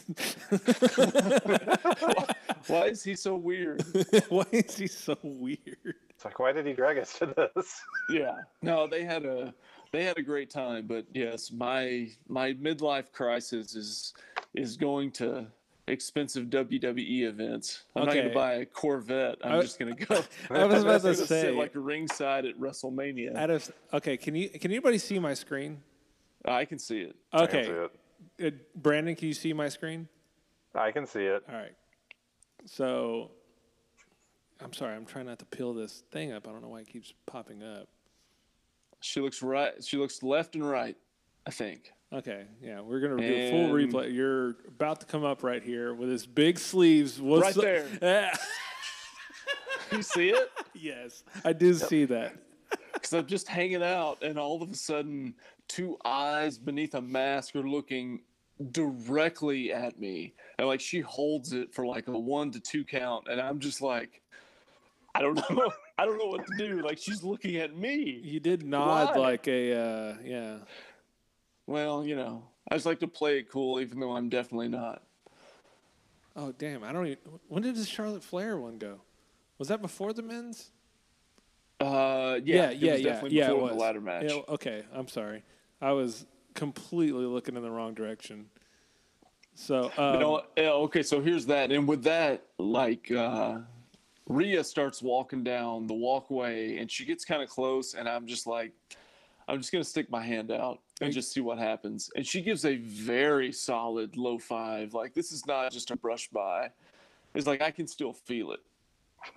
Why is he so weird? (laughs) Why is he so weird? It's like, why did he drag us to this? Yeah. No, they had a they had a great time, but yes, my my midlife crisis is is going to expensive WWE events. I'm not going to buy a Corvette. I'm I- just going to go. I was about to say. sit like ringside at WrestleMania. Out of okay, can you can anybody see my screen? I can see it. I can Okay, see it. Uh, Brandon, can you see my screen? I can see it. All right. So, I'm sorry, I'm trying not to peel this thing up. I don't know why it keeps popping up. She looks right. She looks left and right. I think. Okay, yeah, we're gonna do a full And- replay. You're about to come up right here with his big sleeves. What's Right up- there. (laughs) You see it? (laughs) yes, I do see that. (laughs) Because I'm just hanging out, and all of a sudden, two eyes beneath a mask are looking directly at me, and like she holds it for like a one to two count, and I'm just like, I don't (laughs) know, I don't know what to do. Like she's looking at me. You did nod Why? like a uh, yeah. Well, you know, I just like to play it cool, even though I'm definitely not. Oh damn! I don't even. When did the Charlotte Flair one go? Was that before the men's? Uh, yeah, yeah, it yeah, was yeah. definitely yeah, it was. the ladder match. Yeah, okay, I'm sorry. I was completely looking in the wrong direction. So, um, You know, okay, so here's that. And with that, like, uh, Rhea starts walking down the walkway and she gets kind of close, and I'm just like, I'm just going to stick my hand out and just see what happens. And she gives a very solid low five. Like, this is not just a brush by. It's like, I can still feel it.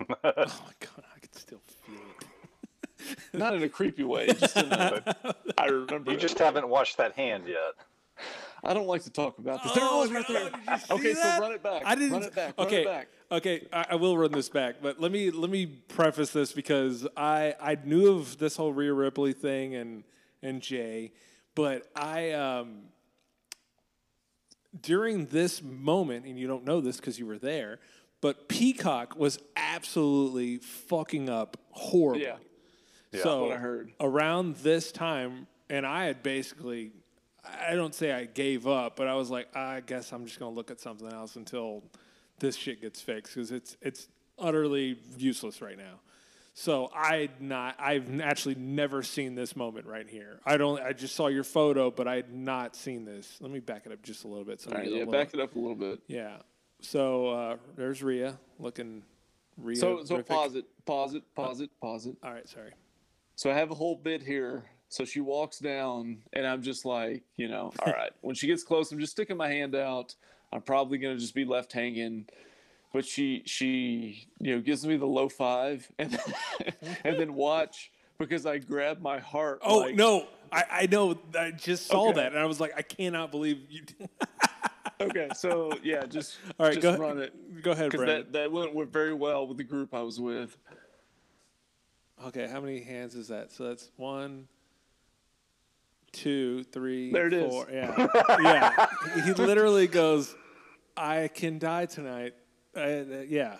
(laughs) oh my god, I can still feel it. Not in a creepy way. Just in a, I remember. You it. just haven't washed that hand yet. I don't like to talk about this. There it Oh, was right there. did you see Okay, that? so run it back. I didn't. Run it back. Run okay, it back. okay. I, I will run this back, but let me let me preface this because I I knew of this whole Rhea Ripley thing and and Jay, but I um during this moment, and you don't know this because you were there, but Peacock was absolutely fucking up horribly. Yeah. Yeah. So what I heard. around this time, and I had basically, I don't say I gave up, but I was like, I guess I'm just gonna look at something else until this shit gets fixed because it's it's utterly useless right now. So I not I've actually never seen this moment right here. I don't I just saw your photo, but I had not seen this. Let me back it up just a little bit. So All we right, get a yeah, little- back it up a little bit. Yeah. So uh, there's Rhea looking. Rhea. So, so pause it, pause it, pause it, pause it. All right, sorry. So I have a whole bit here. So she walks down, and I'm just like, you know, (laughs) all right. when she gets close, I'm just sticking my hand out. I'm probably gonna just be left hanging. But she, she, you know, gives me the low five, (laughs) and and then watch because I grab my heart. Oh like- no, I, I know. I just saw Okay. that, and I was like, I cannot believe you. (laughs) Okay, so yeah, just All right, just go- run it. go ahead, because that that went, went very well with the group I was with. Okay, how many hands is that? So that's one, two, three, There it is. four. Yeah, yeah. He literally goes, "I can die tonight." Uh, uh, yeah,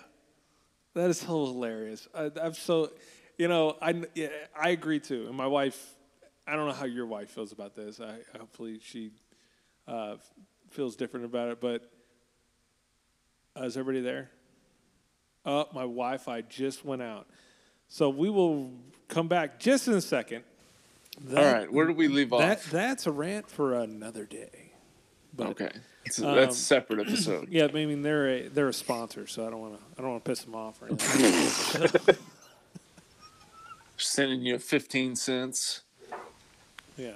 that is hilarious. I, I'm so, you know, I yeah, I agree too. And my wife, I don't know how your wife feels about this. I hopefully she uh, feels different about it. But uh, is everybody there? Oh, my Wi-Fi just went out. So we will come back just in a second. All right, where did we leave that, off? That's a rant for another day. But, Okay, So um, that's a separate episode. (clears throat) Yeah, I mean they're a they're a sponsor, so I don't want to I don't want to piss them off or anything. (laughs) Sending you 15 cents. yeah.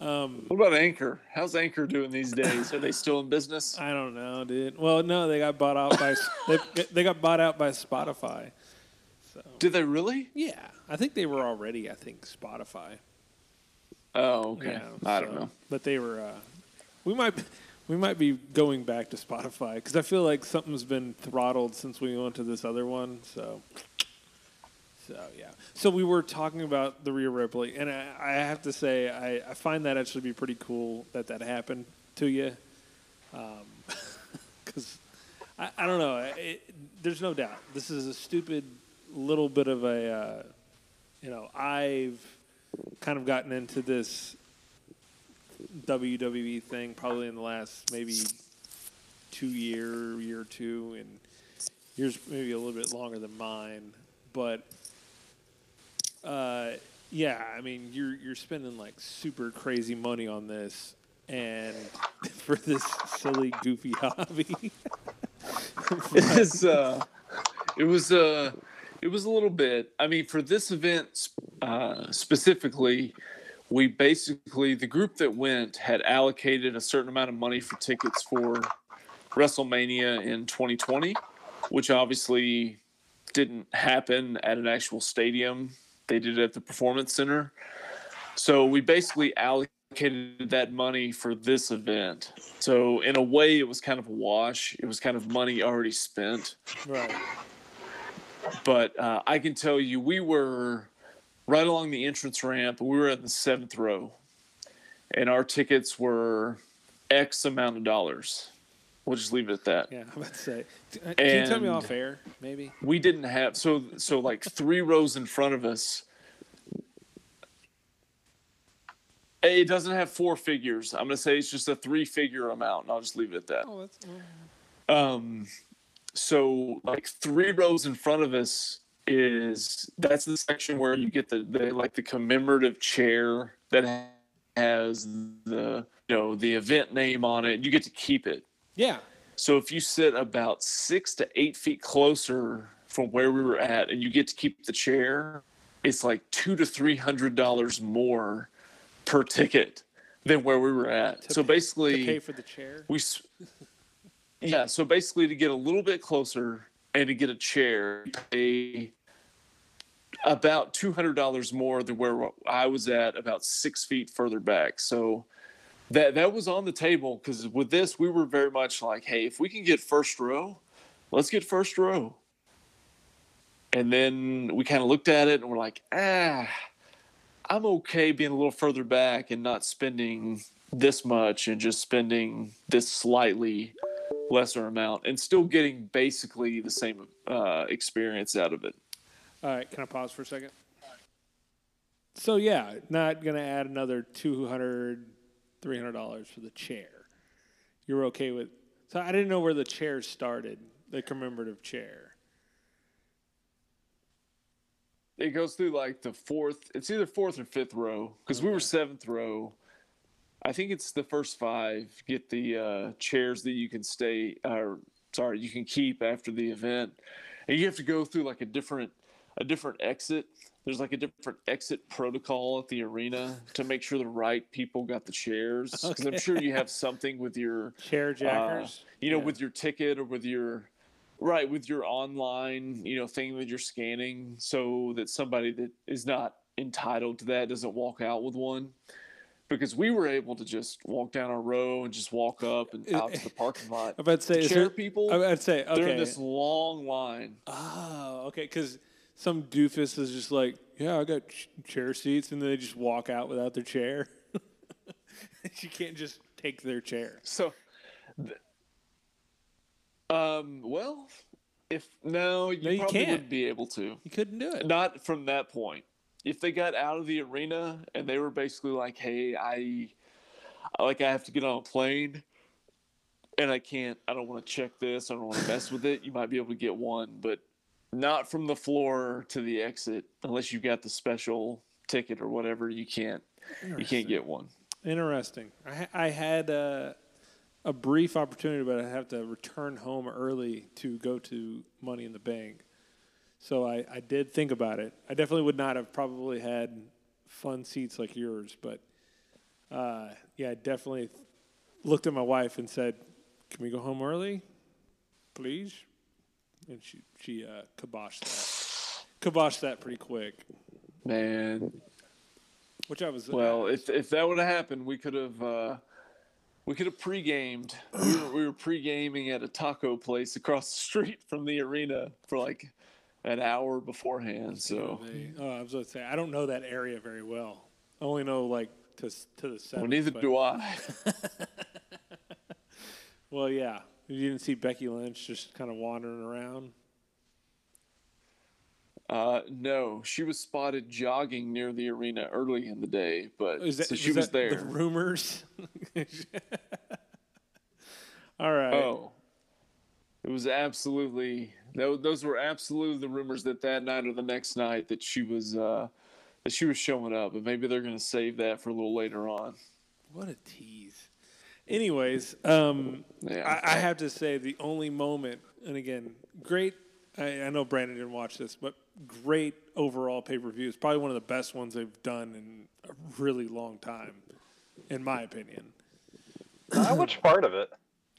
Um, What about Anchor? How's Anchor doing these days? Are they still in business? (laughs) I don't know, dude. Well, no, they got bought out by (laughs) they they got bought out by Spotify. Did they really? Yeah, I think they were already. I think Spotify. Oh, okay. Yeah, I don't know. But they were. Uh, we might. We might be going back to Spotify because I feel like something's been throttled since we went to this other one. So. So yeah. So we were talking about the Rhea Ripley, and I, I have to say I, I find that actually be pretty cool that that happened to you, (laughs) because I, I don't know. It, there's no doubt. This is a stupid little bit of a, uh, you know, I've kind of gotten into this WWE thing probably in the last maybe two year, year two, and yours maybe a little bit longer than mine. But uh, yeah, I mean, you're you're spending like super crazy money on this, and (laughs) for this silly, goofy (laughs) hobby. it was uh, it was uh, it was a little bit. I mean, for this event uh, specifically, we basically the group that went had allocated a certain amount of money for tickets for WrestleMania in 2020, which obviously didn't happen at an actual stadium. They did it at the Performance Center. So we basically allocated that money for this event. So in a way, it was kind of a wash. It was kind of money already spent. right. But uh, I can tell you, we were right along the entrance ramp. We were at the seventh row, and our tickets were X amount of dollars. We'll just leave it at that. Yeah, I'm about to say. Uh, Can you tell me off air, maybe? We didn't have so so like three rows in front of us. It doesn't have four figures. I'm gonna say it's just a three figure amount, and I'll just leave it at that. Oh, that's. Um, so like three rows in front of us is that's the section where you get the, the like the commemorative chair that has the you know the event name on it. And you get to keep it. Yeah. So if you sit about six to eight feet closer from where we were at, and you get to keep the chair, it's like two to three hundred dollars more per ticket than where we were at. To so basically, pay for the chair. we yeah so basically to get a little bit closer and to get a chair pay about $200 more than where i was at about six feet further back. So that that was on the table because with this we were very much like hey if we can get first row let's get first row. And then we kind of looked at it and we're like ah i'm okay being a little further back and not spending this much and just spending this slightly lesser amount and still getting basically the same uh, experience out of it. All right, can I pause for a second? So yeah, not gonna add another 200 300 dollars for the chair. You're okay with? So I didn't know where the chair started, the commemorative chair. It goes through like the fourth, it's either fourth or fifth row because we were seventh row. I think it's the first five get the uh, chairs that you can stay, or sorry, you can keep after the event, and you have to go through like a different, a different exit. There's like a different exit protocol at the arena to make sure the right people got the chairs. (laughs) Because I'm sure you have something with your Chair jackers? uh, you know, Yeah. with your ticket or with your right with your online, you know, thing that you're scanning, so that somebody that is not entitled to that doesn't walk out with one. Because we were able to just walk down our row and just walk up and out to the parking lot. (laughs) I'm about to say, chair there- people. I'm about to say, they're in this long line. Oh, okay. Because some doofus is just like, yeah, I got ch- chair seats, and then they just walk out without their chair. (laughs) you can't just take their chair. So, th- um, well, if no, you No, you probably can't. wouldn't be able to. You couldn't do it. Not from that point. If they got out of the arena and they were basically like, "Hey, I, like, I have to get on a plane, and I can't. I don't want to check this. I don't want to mess with it." You might be able to get one, but not from the floor to the exit unless you've got the special ticket or whatever. You can't. You can't get one. Interesting. I, I had uh, a brief opportunity, but I have to return home early to go to Money in the Bank. So I, I did think about it. I definitely would not have probably had fun seats like yours, but uh, yeah, I definitely looked at my wife and said, "Can we go home early, please?" And she she uh, kiboshed that. Kiboshed that pretty quick. Man, Which I was Well, if if that would have happened, we could have uh, we could have pre-gamed. We were, we were pre-gaming at a taco place across the street from the arena for like an hour beforehand. So Oh, I was going to say I don't know that area very well. I only know like to to the south. well, neither do I. (laughs) Well, yeah. You didn't see Becky Lynch just kind of wandering around. Uh, no, she was spotted jogging near the arena early in the day, but that, so she was, there. The rumors. (laughs) All right. Oh, it was absolutely tho- those were absolutely the rumors that that night or the next night that she was uh, that she was showing up, but maybe they're going to save that for a little later on. What a tease. Anyways, um, Yeah. I, I have to say the only moment, and again, great. I, I know Brandon didn't watch this, but great overall pay per view. It's probably one of the best ones they've done in a really long time, in my opinion. I watched part of it.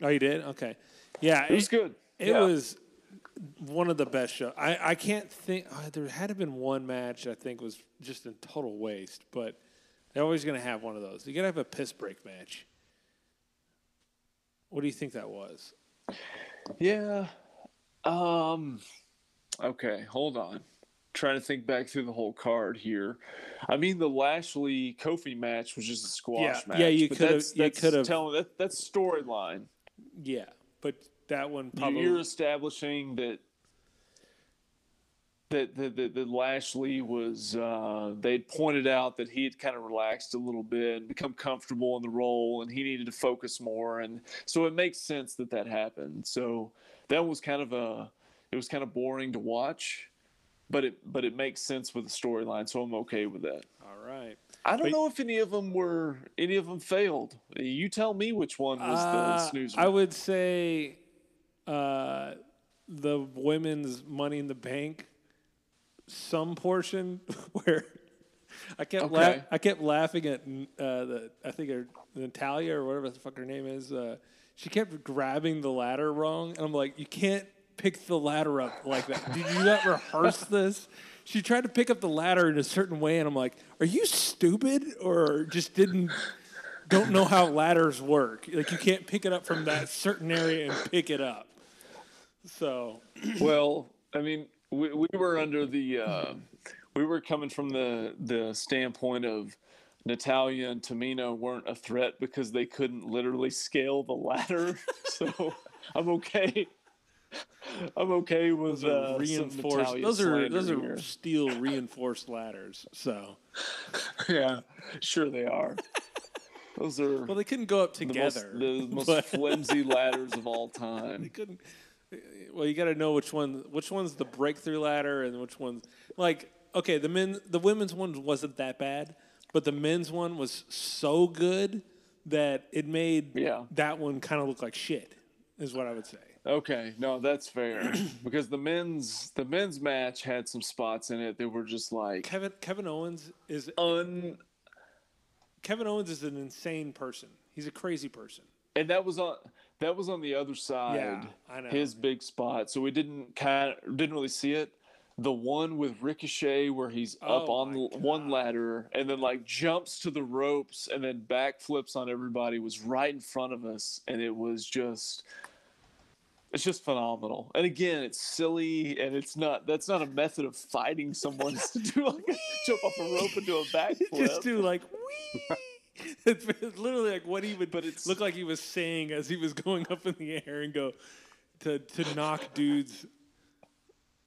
Oh, you did? Okay. Yeah, It was good. It Yeah. was one of the best shows. I, I can't think. Uh, there had to have been one match I think was just a total waste, but they're always going to have one of those. You got to have a piss break match. What do you think that was? Yeah. Um. Okay, hold on. Trying to think back through the whole card here. I mean, the Lashley Kofi match was just a squash Yeah, match. yeah, you could've- that's- you could've- telling that that's storyline. Yeah, but that one probably. You're establishing that that that, that, that Lashley was. Uh, they'd pointed out that he had kind of relaxed a little bit and become comfortable in the role, and he needed to focus more. And so it makes sense that that happened. So that was kind of a. It was kind of boring to watch, but it but it makes sense with the storyline. So I'm okay with that. All right. I don't But- know if any of them were any of them failed. You tell me which one was the Uh, snoozer. I would say uh, the women's Money in the Bank, some portion (laughs) where I kept Okay. laugh- I kept laughing at uh, the I think her, Natalya or whatever the fuck her name is. Uh, she kept grabbing the ladder wrong, and I'm like, you can't pick the ladder up like that. Did you not rehearse (laughs) this? She tried to pick up the ladder in a certain way, and I'm like, are you stupid or just didn't don't know how ladders work. Like you can't pick it up from that certain area and pick it up. So (clears throat) well, I mean, we, we were under the uh, we were coming from the the standpoint of Natalya and Tamina weren't a threat because they couldn't literally scale the ladder. (laughs) so I'm okay. I'm okay with those uh, reinforced. Those are those are here. steel reinforced ladders. So (laughs) yeah, sure they are. Those are well, they couldn't go up the most, together. the most (laughs) flimsy ladders of all time. they couldn't. Well, you got to know which one. Which one's the breakthrough ladder, and which one's like okay. The men, the women's one wasn't that bad, but the men's one was so good that it made Yeah. that one kind of look like shit. Is what I would say. Okay, no, that's fair (clears throat) because the men's the men's match had some spots in it that were just like Kevin Kevin Owens is un Kevin Owens is an insane person. He's a crazy person. and that was on that was on the other side Yeah, I know. his big spot. So we didn't kind of, didn't really see it. The one with ricochet where he's up Oh on my one ladder and then like jumps to the ropes and then backflips on everybody was right in front of us. And it was just it's just phenomenal. And again it's silly and it's not that's not a method of fighting someone to do like a, (laughs) jump off a rope and do a (laughs) backflip. Just do like wee. (laughs) (laughs) It's literally like what he would But it's- look like he was saying as he was going up in the air and go to to knock dudes.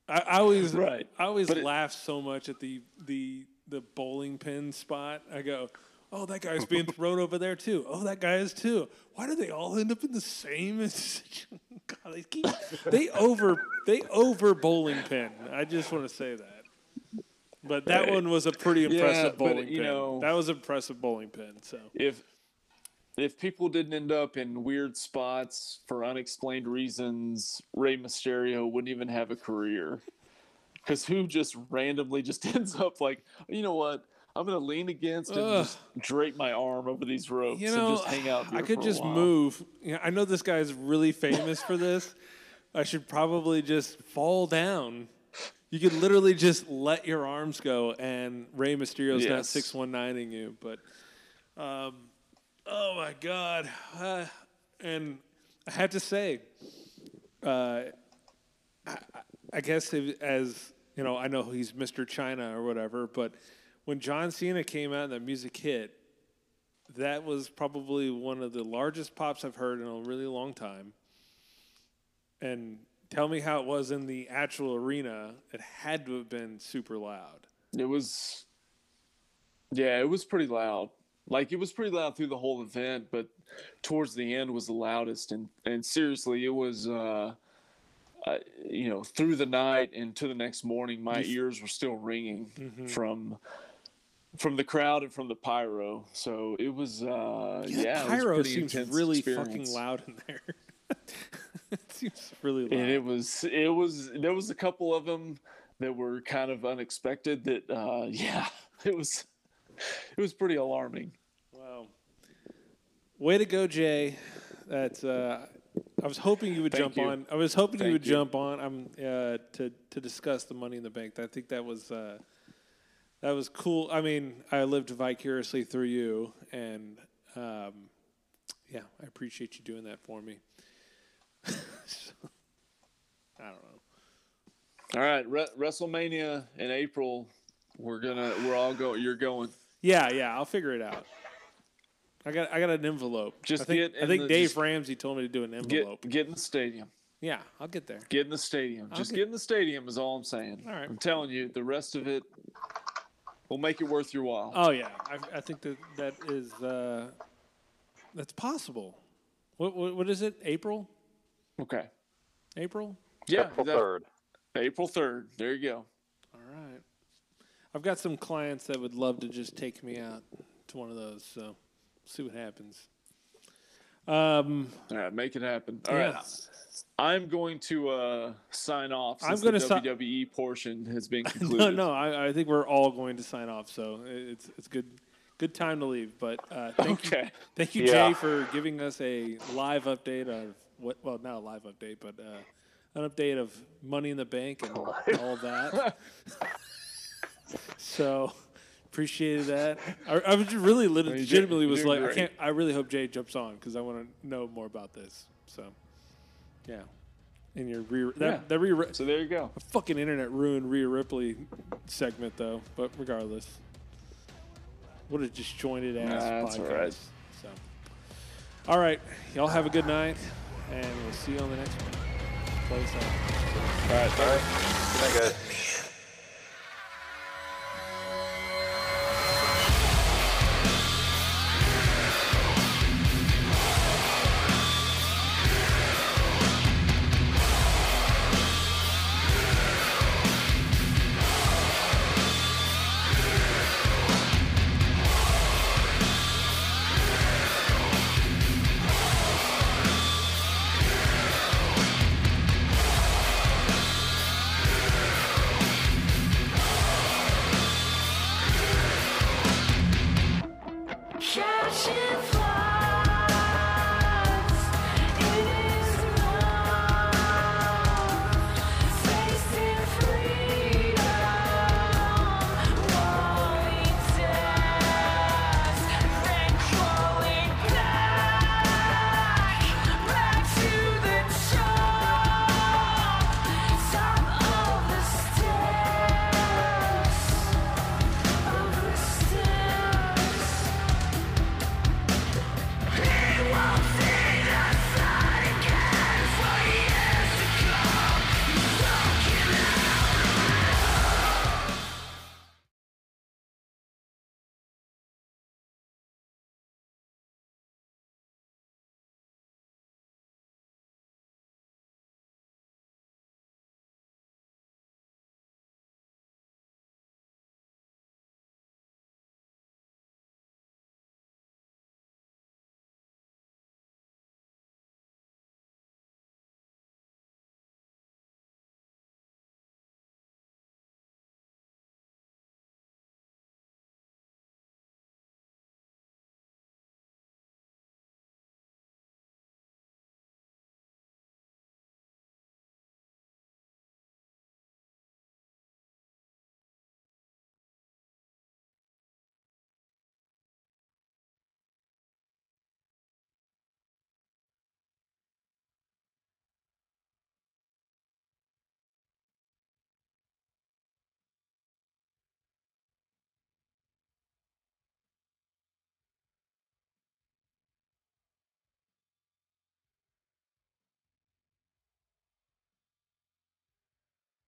I, I always Right. I always But it- laugh so much at the the the bowling pin spot. I go, oh, that guy's being (laughs) thrown over there too. Oh, that guy is too. Why do they all end up in the same? (laughs) God, they keep they over they over bowling pin. I just want to say that. But that Right. one was a pretty impressive but, bowling you pin. know- that was an impressive bowling pin. So if if people didn't end up in weird spots for unexplained reasons, Rey Mysterio wouldn't even have a career. Because who just randomly just (laughs) ends up like, you know what? I'm gonna lean against and Ugh. just drape my arm over these ropes you know, and just hang out. I could just move. You know, I know this guy's really famous for this. I should probably just fall down. You could literally just let your arms go, and Rey Mysterio's not Yes. six one nineing you. But, um, oh my god! Uh, and I have to say, uh, I, I guess if, as you know, I know he's Mr. China or whatever, but when John Cena came out and that music hit, that was probably one of the largest pops I've heard in a really long time. and tell me how it was in the actual arena. It had to have been super loud. It was, yeah, it was pretty loud. Like it was pretty loud through the whole event, but towards the end was the loudest. And and seriously, it was, uh, uh, you know, through the night and to the next morning, my ears were still ringing Mhm. from from the crowd and from the pyro. So it was, uh, Yeah, yeah, it was pyro seems really fucking loud in there. (laughs) (laughs) it seems really loud. and it was it was there was a couple of them that were kind of unexpected that uh (laughs) yeah it was it was pretty alarming Wow. Way to go, Jay. That's uh I was hoping you would Thank jump you. on. I was hoping you would you. jump on. I'm uh to to discuss the money in the bank. I think that was uh that was cool. I mean, I lived vicariously through you and um yeah, I appreciate you doing that for me. (laughs) I don't know. all right Re- wrestlemania in april we're gonna we're all going. you're going Yeah, yeah, I'll figure it out. I got I got an envelope. Just I think, get I think the- Dave Ramsey told me to do an envelope. get get in the stadium yeah, I'll get there. get in the stadium I'll just get- get in the stadium is all i'm saying All right. i'm telling you the rest of it will make it worth your while Oh yeah, I, I think that that is uh, that's possible. What, what what is it? April? Okay April? yeah April that- 3rd. april 3rd there you go All right. I've got some clients that would love to just take me out to one of those. So see what happens. Um, all right make it happen All right, yeah. I'm going to uh, sign off I'm since gonna the si- WWE portion has been (laughs) concluded. no, no, I, I think we're all going to sign off. So it's it's good good time to leave. But uh, thank you, Okay. thank you, Yeah. Jay, for giving us a live update of what. Well, not a live update, but uh, an update of Money in the Bank and all (laughs) that. so appreciated that. I, I was really legitimately was like, I can't. I really hope Jay jumps on because I want to know more about this. So yeah. In your re- that, Yeah. that re- So there you go. the fucking internet ruined Rhea Ripley segment though, but regardless. What a disjointed ass That's podcast. all right. So All right. Y'all have a good night and we'll see you on the next one. Close out. All right. All right. Good night, guys.